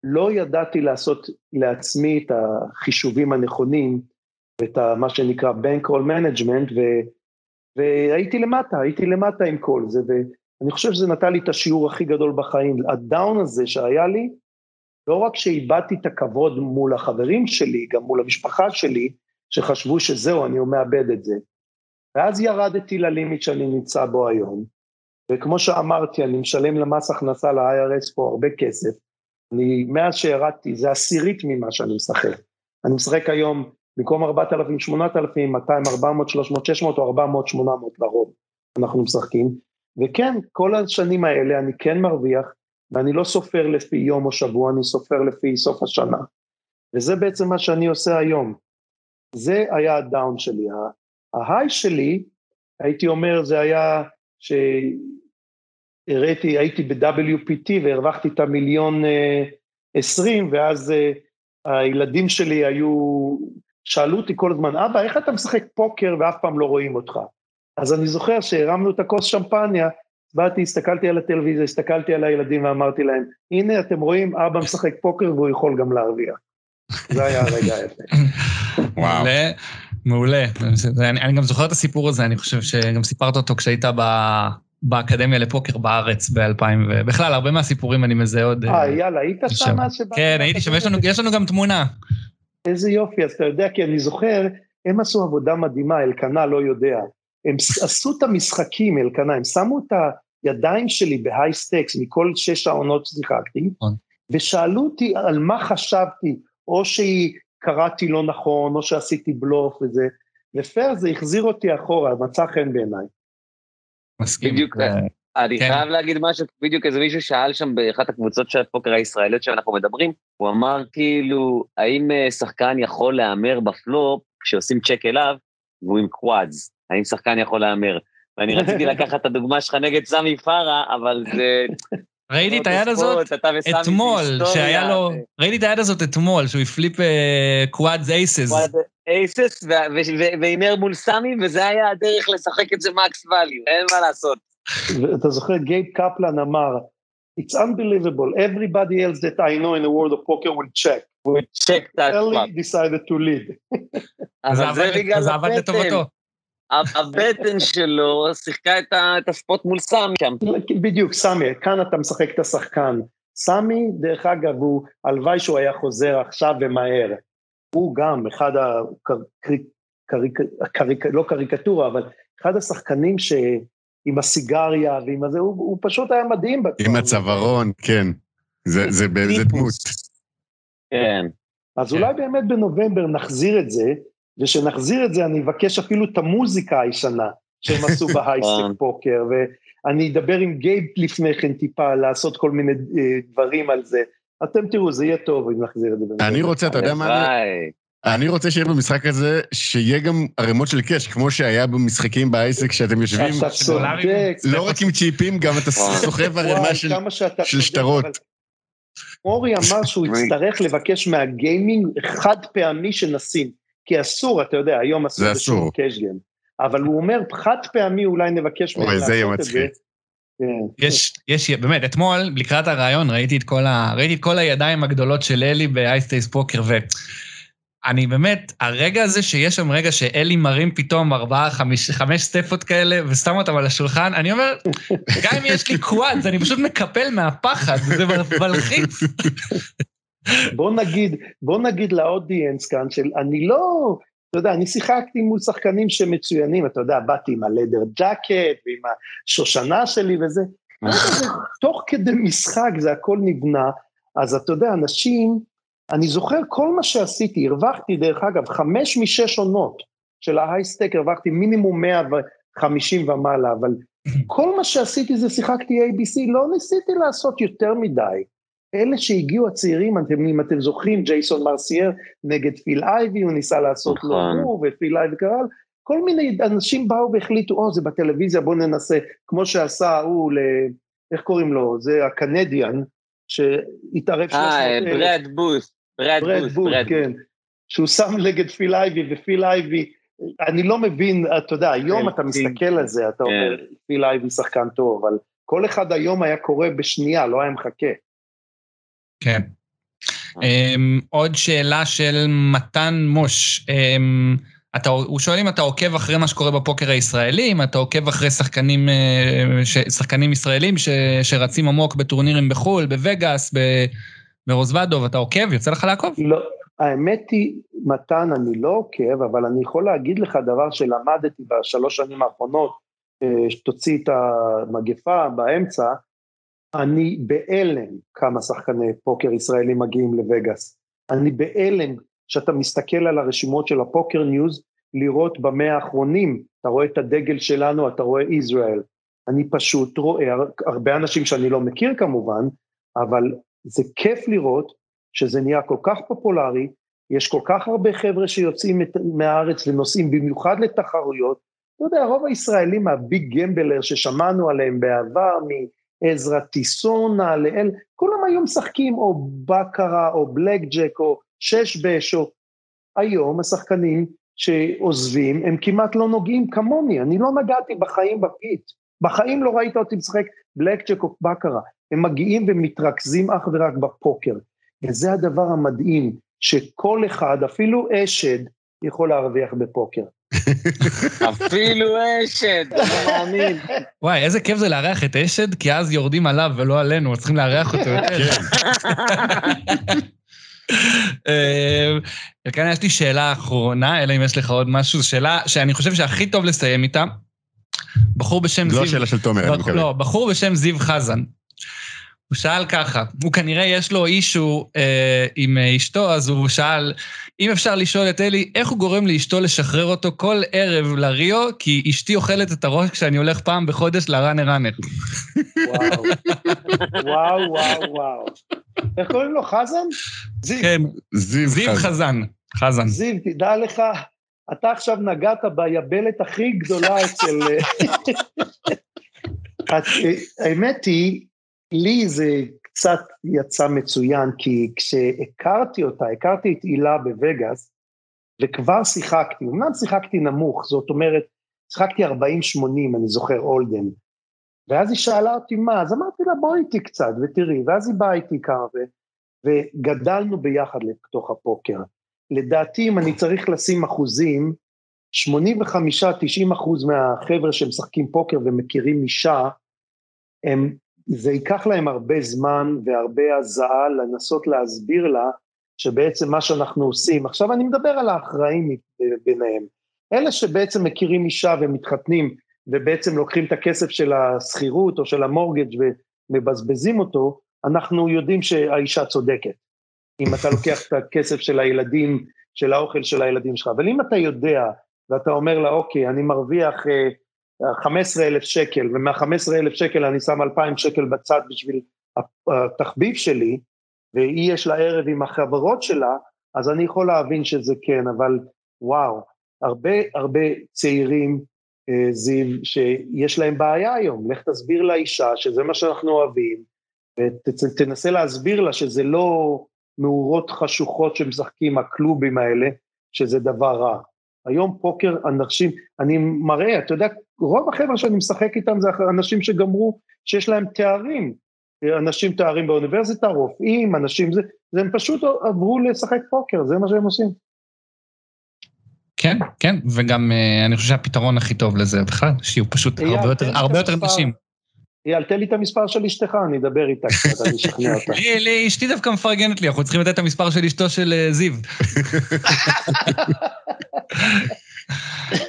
לא ידעתי לעשות לעצמי את החישובים הנכונים, ואת מה שנקרא bankroll management, ו, והייתי למטה, הייתי למטה עם כל זה, ואני חושב שזה נתן לי את השיעור הכי גדול בחיים. הדאון הזה שהיה לי, לא רק שאיבדתי את הכבוד מול החברים שלי, גם מול המשפחה שלי, שחשבו שזהו, אני מאבד את זה. ואז ירדתי ללימיט שאני נמצא בו היום, וכמו שאמרתי, אני משלם למס הכנסה ל-IRS פה הרבה כסף. אני, מאז שירדתי, זה עשירית ממה שאני משחק. אני משחק היום, במקום 4,000, 8,000, 200, 400, 300, 600 או 400, 800 לרוב, אנחנו משחקים. וכן, כל השנים האלה אני כן מרוויח, ואני לא סופר לפי יום או שבוע, אני סופר לפי סוף השנה. וזה בעצם מה שאני עושה היום. זה היה הדאון שלי. ההיי שלי, הייתי אומר, זה היה שהראיתי, הייתי ב-WPT והרווחתי את המיליון אה, עשרים, ואז אה, הילדים שלי היו, שאלו אותי כל הזמן, אבא, איך אתה משחק פוקר ואף פעם לא רואים אותך? אז אני זוכר שהרמנו את הכוס שמפניה, באתי, הסתכלתי על הטלוויזיה, הסתכלתי על הילדים ואמרתי להם, הנה אתם רואים, אבא משחק פוקר והוא יכול גם להרוויח. זה היה הרגע היפה. וואו. מעולה. אני, אני גם זוכר את הסיפור הזה, אני חושב שגם סיפרת אותו כשהיית ב... באקדמיה לפוקר בארץ ב-2000, ובכלל, הרבה מהסיפורים אני מזהה עוד... אה, יאללה, היית שם? כן, הייתי שם, יש לנו, יש לנו גם תמונה. איזה יופי, אז אתה יודע, כי אני זוכר, הם עשו עבודה מדהימה, אלקנה לא יודע. הם עשו את המשחקים, אלקנה, הם שמו את הידיים שלי בהיי סטקס מכל שש העונות ששיחקתי, נכון. ושאלו אותי על מה חשבתי, או שהיא קראתי לא נכון, או שעשיתי בלוף וזה, ופייר זה החזיר אותי אחורה, מצא חן בעיניי. מסכים. בדיוק, אני כן. חייב להגיד משהו, בדיוק איזה מישהו שאל שם באחת הקבוצות של הפוקר הישראליות שאנחנו מדברים, הוא אמר כאילו, האם אה, שחקן יכול להמר בפלופ כשעושים צ'ק אליו, והוא עם quads, האם שחקן יכול להמר? ואני רציתי לקחת את הדוגמה שלך נגד סמי פארה, אבל זה... ראיתי את היד הזאת אתמול, שהיה לו, ראיתי את היד הזאת אתמול, שהוא הפליפ quads אייסס. אייסס, והימר מול סמי, וזה היה הדרך לשחק את זה max value, אין מה לעשות. אתה זוכר, גייב קפלן אמר, It's unbelievable, everybody else that I know in the world of poker will check. will check that flop. decided to lead. אז זה עבד לטובתו. הבטן שלו שיחקה את הספוט מול סמי שם. בדיוק, סמי, כאן אתה משחק את השחקן. סמי, דרך אגב, הוא, הלוואי שהוא היה חוזר עכשיו ומהר. הוא גם אחד הקריק... לא קריקטורה, אבל אחד השחקנים ש... עם הסיגריה ועם הזה, הוא, הוא פשוט היה מדהים. עם הצווארון, כן. זה, זה באיזה דמות. כן. אז אולי באמת בנובמבר נחזיר את זה, ושנחזיר את זה, אני אבקש אפילו את המוזיקה הישנה שהם עשו בהייסטק פוקר, ואני אדבר עם גייב לפני כן טיפה, לעשות כל מיני אה, דברים על זה. אתם תראו, זה יהיה טוב אם נחזיר את זה. אני רוצה, אתה יודע מה אני רוצה שיהיה במשחק הזה, שיהיה גם ערימות של קאש, כמו שהיה במשחקים בהייסק, שאתם יושבים... אתה צודק. לא רק עם צ'יפים, גם אתה סוחב ערימה של שטרות. מורי אמר שהוא יצטרך לבקש מהגיימינג חד פעמי שנשים. כי אסור, אתה יודע, היום אסור זה אסור. אבל הוא אומר, חד פעמי אולי נבקש מהם לעשות את זה. כן. יש, יש, באמת, אתמול, לקראת הרעיון, ראיתי את כל, הידיים הגדולות של אלי באייסטייס פוקר, ואני באמת, הרגע הזה שיש שם רגע שאלי מרים פתאום ארבעה, חמש, חמש סטפות כאלה, ושם אותם על השולחן, אני אומר, גם אם יש לי קוואדס, אני פשוט מקפל מהפחד, זה מלחיץ. בוא נגיד, בוא נגיד לאודיאנס כאן של אני לא, אתה יודע, אני שיחקתי מול שחקנים שמצוינים, אתה יודע, באתי עם הלדר ג'קט ועם השושנה שלי וזה, תוך כדי משחק זה הכל נבנה, אז אתה יודע, אנשים, אני זוכר כל מה שעשיתי, הרווחתי דרך אגב חמש משש עונות של ההייסטק, הרווחתי מינימום 150 ומעלה, אבל כל מה שעשיתי זה שיחקתי ABC, לא ניסיתי לעשות יותר מדי. אלה שהגיעו הצעירים, אתם, אם אתם זוכרים, ג'ייסון מרסייר נגד פיל אייבי, הוא ניסה לעשות לו נכון. move, ופיל אייבי קרא, כל מיני אנשים באו והחליטו, או, זה בטלוויזיה, בואו ננסה, כמו שעשה הוא, ל... איך קוראים לו? זה ה Canadian, שהתערב 300 אה. ברד בוס, ברד ברד בוס, ברד כן. שהוא שם נגד פיל אייבי, ופיל אייבי, אני לא מבין, אתה יודע, היום כן, אתה כן. מסתכל על זה, אתה אומר, פיל אייבי שחקן טוב, אבל כל אחד היום היה קורא בשנייה, לא היה מחכה. כן. Um, עוד שאלה של מתן מוש. Um, אתה, הוא שואל אם אתה עוקב אחרי מה שקורה בפוקר הישראלי, אם אתה עוקב אחרי שחקנים, אה, ש, שחקנים ישראלים ש, שרצים עמוק בטורנירים בחו"ל, בווגאס, ב- ברוזוודוב, אתה עוקב? יוצא לך לעקוב? לא, האמת היא, מתן, אני לא עוקב, אבל אני יכול להגיד לך דבר שלמדתי בשלוש שנים האחרונות, אה, שתוציא את המגפה באמצע, אני בהלם כמה שחקני פוקר ישראלים מגיעים לווגאס. אני בהלם שאתה מסתכל על הרשימות של הפוקר ניוז, לראות במאה האחרונים, אתה רואה את הדגל שלנו, אתה רואה ישראל. אני פשוט רואה הרבה אנשים שאני לא מכיר כמובן, אבל זה כיף לראות שזה נהיה כל כך פופולרי, יש כל כך הרבה חבר'ה שיוצאים מהארץ ונוסעים במיוחד לתחרויות. אתה יודע, רוב הישראלים ה big gambler ששמענו עליהם בעבר, מעזרא טיסונה לאל, כולם היו משחקים או בקרה או בלק ג'ק או שש בש או... היום השחקנים שעוזבים הם כמעט לא נוגעים כמוני, אני לא נגעתי בחיים ב pit, בחיים לא ראית אותי משחק בלק ג'ק או בקרה, הם מגיעים ומתרכזים אך ורק בפוקר, וזה הדבר המדהים, שכל אחד, אפילו אשד, יכול להרוויח בפוקר. אפילו אשד, אני לא מאמין. וואי, איזה כיף זה לארח את אשד, כי אז יורדים עליו ולא עלינו, צריכים לארח אותו יותר. אה, כאן יש לי שאלה אחרונה, אלא אם יש לך עוד משהו, שאלה שאני חושב שהכי טוב לסיים איתה. בחור בשם זו זיו... השאלה של תומר, אני מקווה. לא, בחור בשם זיו חזן. הוא שאל ככה, הוא כנראה יש לו אישו אה, עם אה, אשתו, אז הוא שאל, אם אפשר לשאול את אלי, איך הוא גורם לאשתו לשחרר אותו כל ערב לריו, כי אשתי אוכלת את הראש כשאני הולך פעם בחודש לראנר ראנר. וואו, וואו, וואו, וואו. איך קוראים לו? חזן? זיו. כן, זיו זיו חזן. חזן, חזן. זיו, תדע לך, אתה עכשיו נגעת ביבלת הכי גדולה אצל... את, האמת היא, לי זה קצת יצא מצוין, כי כשהכרתי אותה, הכרתי את הילה בווגאס, וכבר שיחקתי, אמנם שיחקתי נמוך, זאת אומרת, שיחקתי 40-80, אני זוכר, אולדן. ואז היא שאלה אותי מה, אז אמרתי לה בואי איתי קצת ותראי, ואז היא באה איתי כמה, ו... וגדלנו ביחד לתוך הפוקר. לדעתי, אם אני צריך לשים אחוזים, 85-90 אחוז מהחבר'ה שמשחקים פוקר ומכירים אישה, הם, זה ייקח להם הרבה זמן והרבה הזעה לנסות להסביר לה שבעצם מה שאנחנו עושים, עכשיו אני מדבר על האחראים ביניהם, אלה שבעצם מכירים אישה ומתחתנים ובעצם לוקחים את הכסף של השכירות או של המורגג' ומבזבזים אותו, אנחנו יודעים שהאישה צודקת. אם אתה לוקח את הכסף של הילדים, של האוכל של הילדים שלך, אבל אם אתה יודע ואתה אומר לה, אוקיי, אני מרוויח uh, 15 אלף שקל, ומה-15 אלף שקל אני שם 2,000 שקל בצד בשביל התחביב שלי, והיא יש לה ערב עם החברות שלה, אז אני יכול להבין שזה כן, אבל וואו, הרבה הרבה צעירים, uh, זיו, שיש להם בעיה היום, לך תסביר לאישה שזה מה שאנחנו אוהבים, ותנסה להסביר לה שזה לא מאורות חשוכות שמשחקים הקלובים האלה, שזה דבר רע. היום פוקר אנשים, אני מראה, אתה יודע, רוב החבר'ה שאני משחק איתם זה אנשים שגמרו, שיש להם תארים, אנשים תארים באוניברסיטה, רופאים, אנשים זה, זה הם פשוט עברו לשחק פוקר, זה מה שהם עושים. כן, כן, וגם uh, אני חושב שהפתרון הכי טוב לזה בכלל, שיהיו פשוט הרבה יותר, הרבה יותר המספר. אייל, תן לי את המספר של אשתך, אני אדבר איתה קצת, אני אשכנע אותה. לי, אשתי דווקא מפרגנת לי, אנחנו צריכים לתת את המספר של אשתו של אה, זיו.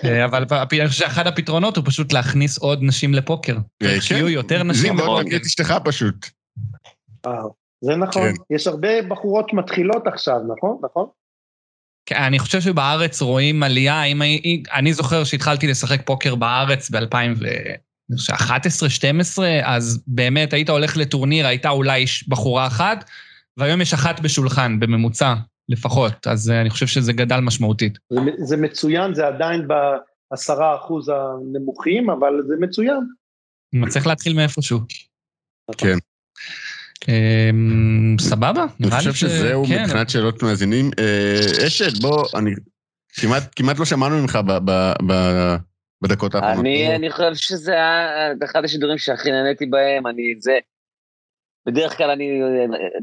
אה, אבל אני חושב שאחד הפתרונות הוא פשוט להכניס עוד נשים לפוקר. אה, כן. שיהיו יותר נשים זיו, בוא בפוקר. תגיד את אשתך פשוט. זה נכון, כן. יש הרבה בחורות מתחילות עכשיו, נכון? נכון? כן, אני חושב שבארץ רואים עלייה, אם אני, אני זוכר שהתחלתי לשחק פוקר בארץ ב-2000 ו... 11-12, אז באמת היית הולך לטורניר, הייתה אולי בחורה אחת, והיום יש אחת בשולחן, בממוצע לפחות, אז אני חושב שזה גדל משמעותית. זה, זה מצוין, זה עדיין בעשרה אחוז הנמוכים, אבל זה מצוין. צריך להתחיל מאיפשהו. כן. אמ, סבבה, אני חושב שזהו כן. מבחינת שאלות מאזינים. אה, אשד, בוא, אני כמעט, כמעט לא שמענו ממך ב, ב, ב, בדקות האחרונות. אני, אני חושב שזה היה אחד השידורים שהכי נהניתי בהם, אני זה... בדרך כלל אני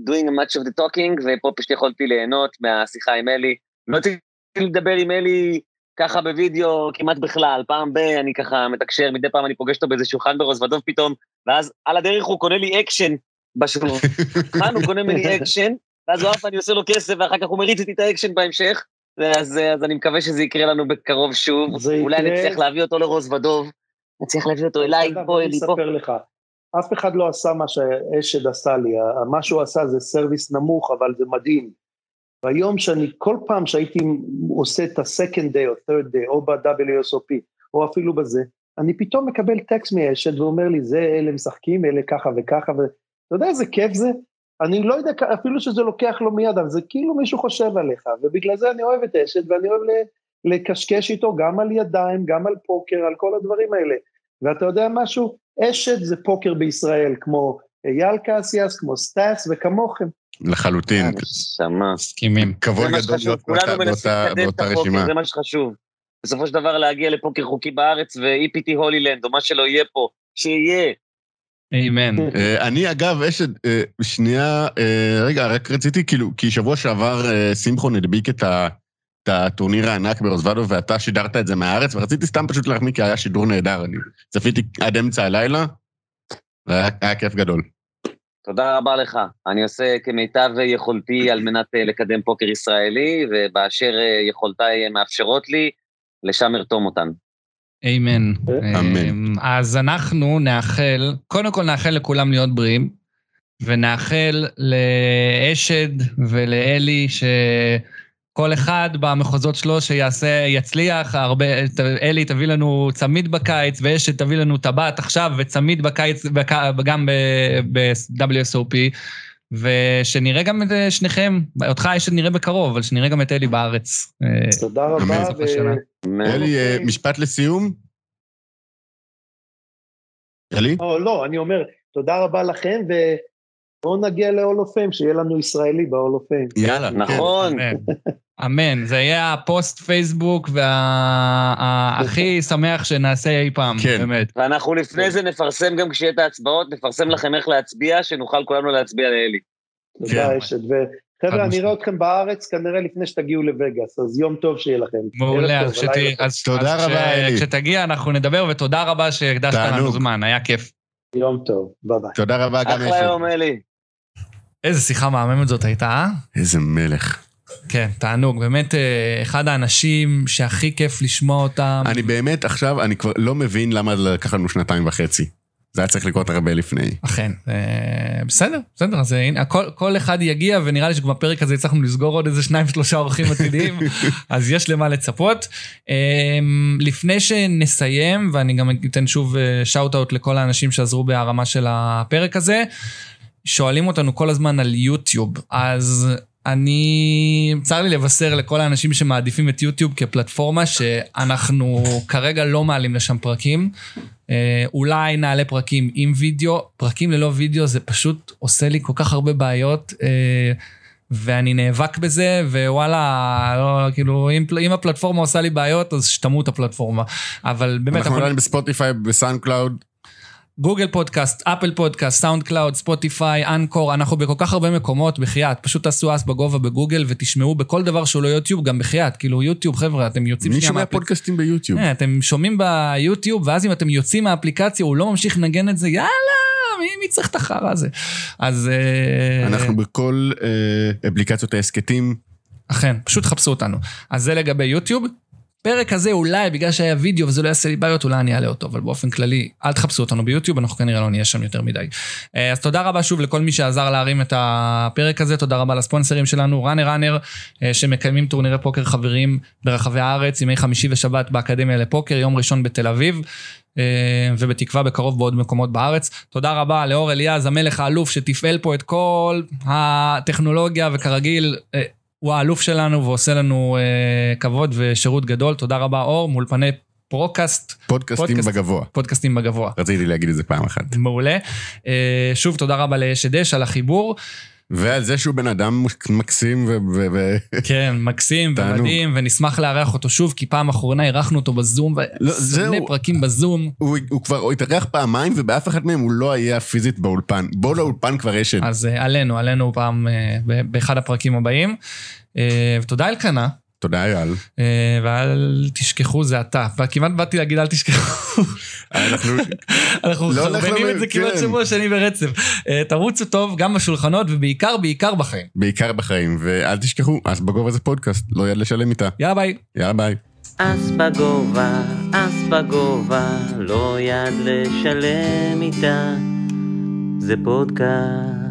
doing much of the talking, ופה פשוט יכולתי ליהנות מהשיחה עם אלי. לא רציתי לדבר עם אלי ככה בווידאו כמעט בכלל, פעם ב... אני ככה מתקשר, מדי פעם אני פוגש אותו באיזה שולחן ברוזוודוב פתאום, ואז על הדרך הוא קונה לי אקשן בשולחן, הוא קונה ממני אקשן, ואז הוא אף אני עושה לו כסף, ואחר כך הוא מריץ איתי את האקשן בהמשך. אז, אז אני מקווה שזה יקרה לנו בקרוב שוב. אולי יקרה... נצליח להביא אותו לרוזוודוב, נצליח להביא אותו אליי, פה, אלי, פה. אני אספר לך, אף אחד לא עשה מה שאשד עשה לי, מה שהוא עשה זה סרוויס נמוך, אבל זה מדהים. והיום שאני, כל פעם שהייתי עושה את ה-second day או third day, או ב-WSOP, או אפילו בזה, אני פתאום מקבל טקסט מאשד ואומר לי, זה אלה משחקים, אלה ככה וככה, ואתה יודע איזה כיף זה? אני לא יודע, אפילו שזה לוקח לו מיד, אבל זה כאילו מישהו חושב עליך, ובגלל זה אני אוהב את אשד, ואני אוהב לקשקש איתו גם על ידיים, גם על פוקר, על כל הדברים האלה. ואתה יודע משהו? אשד זה פוקר בישראל, כמו אייל קסיאס, כמו סטאס וכמוכם. לחלוטין. שמה. מסכימים. כבוד גדול להיות באותה רשימה. זה מה שחשוב. בסופו של דבר להגיע לפוקר חוקי בארץ ו-EPT Holy Land, או מה שלא יהיה פה, שיהיה. אמן. אני אגב, אשד, שנייה, רגע, רק רציתי, כאילו, כי שבוע שעבר שמחון הדביק את הטורניר הענק ברוזוודו, ואתה שידרת את זה מהארץ, ורציתי סתם פשוט להחמיא, כי היה שידור נהדר. אני צפיתי עד אמצע הלילה, והיה כיף גדול. תודה רבה לך. אני עושה כמיטב יכולתי על מנת לקדם פוקר ישראלי, ובאשר יכולותיי מאפשרות לי, לשם ארתום אותן. אמן. אמן. אז אנחנו נאחל, קודם כל נאחל לכולם להיות בריאים, ונאחל לאשד ולאלי שכל אחד במחוזות שלו שיעשה, יצליח, הרבה, אלי תביא לנו צמיד בקיץ, ואשד תביא לנו טבעת עכשיו, וצמיד בקיץ, גם ב-WSOP. ושנראה גם את שניכם, אותך יש שנראה בקרוב, אבל שנראה גם את אלי בארץ. תודה רבה. אלי, משפט לסיום? אלי? לא, אני אומר, תודה רבה לכם, ובואו נגיע fame, שיהיה לנו ישראלי fame. יאללה. נכון. אמן, זה יהיה הפוסט פייסבוק והכי שמח שנעשה אי פעם, כן. באמת. ואנחנו לפני זה נפרסם גם כשיהיה את ההצבעות, נפרסם לכם איך להצביע, שנוכל כולנו להצביע לאלי. תודה, אשת. וחבר'ה, אני אראה אתכם בארץ כנראה לפני שתגיעו לווגאס, אז יום טוב שיהיה לכם. מעולה, אז תודה רבה, אלי. כשתגיע אנחנו נדבר, ותודה רבה שהקדשת לנו זמן, היה כיף. יום טוב, ביי ביי. תודה רבה גם אשת. אחלה יום, אלי. איזה שיחה מהממת זאת הייתה, אה? איזה מלך. כן, תענוג, באמת אחד האנשים שהכי כיף לשמוע אותם. אני באמת עכשיו, אני כבר לא מבין למה לקח לנו שנתיים וחצי. זה היה צריך לקרות הרבה לפני. אכן, בסדר, בסדר, אז הנה, כל, כל אחד יגיע, ונראה לי שגם בפרק הזה הצלחנו לסגור עוד איזה שניים, שלושה אורחים עתידיים, אז יש למה לצפות. לפני שנסיים, ואני גם אתן שוב שאוט-אוט לכל האנשים שעזרו בהרמה של הפרק הזה, שואלים אותנו כל הזמן על יוטיוב, אז אני, צר לי לבשר לכל האנשים שמעדיפים את יוטיוב כפלטפורמה שאנחנו כרגע לא מעלים לשם פרקים. אולי נעלה פרקים עם וידאו, פרקים ללא וידאו זה פשוט עושה לי כל כך הרבה בעיות. ואני נאבק בזה, ווואלה, לא, כאילו, אם, אם הפלטפורמה עושה לי בעיות, אז שתמות הפלטפורמה. אבל באמת... אנחנו עדיין בספוטיפיי, בסאונד קלאוד. גוגל פודקאסט, אפל פודקאסט, סאונד קלאוד, ספוטיפיי, אנקור, אנחנו בכל כך הרבה מקומות, בחייאת, פשוט תעשו אס בגובה בגוגל ותשמעו בכל דבר שהוא לא יוטיוב, גם בחייאת, כאילו יוטיוב, חבר'ה, אתם יוצאים שנייה מהאפליקציה. מי שומע פודקאסטים ביוטיוב? Yeah, אתם שומעים ביוטיוב, ואז אם אתם יוצאים מהאפליקציה, הוא לא ממשיך לנגן את זה, יאללה, מי, מי צריך את החרא הזה? אז... אנחנו בכל אה, אפליקציות ההסכתים. אכן, פשוט חפשו אותנו. אז זה לגבי יוטיוב. פרק הזה אולי, בגלל שהיה וידאו וזה לא יעשה לי בעיות, אולי אני אעלה אותו, אבל באופן כללי, אל תחפשו אותנו ביוטיוב, אנחנו כנראה לא נהיה שם יותר מדי. אז תודה רבה שוב לכל מי שעזר להרים את הפרק הזה, תודה רבה לספונסרים שלנו, ראנר ראנר, שמקיימים טורנירי פוקר חברים ברחבי הארץ, ימי חמישי ושבת באקדמיה לפוקר, יום ראשון בתל אביב. ובתקווה בקרוב בעוד מקומות בארץ. תודה רבה לאור אליעז, המלך האלוף שתפעל פה את כל הטכנולוגיה, וכרגיל, הוא האלוף שלנו ועושה לנו כבוד ושירות גדול. תודה רבה, אור, מאולפני פרוקאסט. פודקאסטים פודקאסט, בגבוה. פודקאסטים בגבוה. רציתי להגיד את זה פעם אחת. מעולה. שוב, תודה רבה לאשד על החיבור. ועל זה שהוא בן אדם מקסים ו... ו... כן, מקסים ומדהים, ונשמח לארח אותו שוב, כי פעם אחרונה אירחנו אותו בזום, לא, ושונא פרקים בזום. הוא, הוא כבר התארח פעמיים, ובאף אחד מהם הוא לא היה פיזית באולפן. בוא לאולפן כבר יש את. אז עלינו, עלינו פעם באחד הפרקים הבאים. ותודה אלקנה. תודה, אייל. ואל תשכחו, זה אתה. וכמעט באתי להגיד אל תשכחו. אנחנו... אנחנו לא את זה כמעט כן. שבוע שני ברצף. תרוצו טוב גם בשולחנות, ובעיקר, בעיקר בחיים. בעיקר בחיים, ואל תשכחו, אז בגובה זה פודקאסט, לא יד לשלם איתה. יאללה ביי. יאללה ביי. אס בגובה, אס בגובה, לא יד לשלם איתה, זה פודקאסט.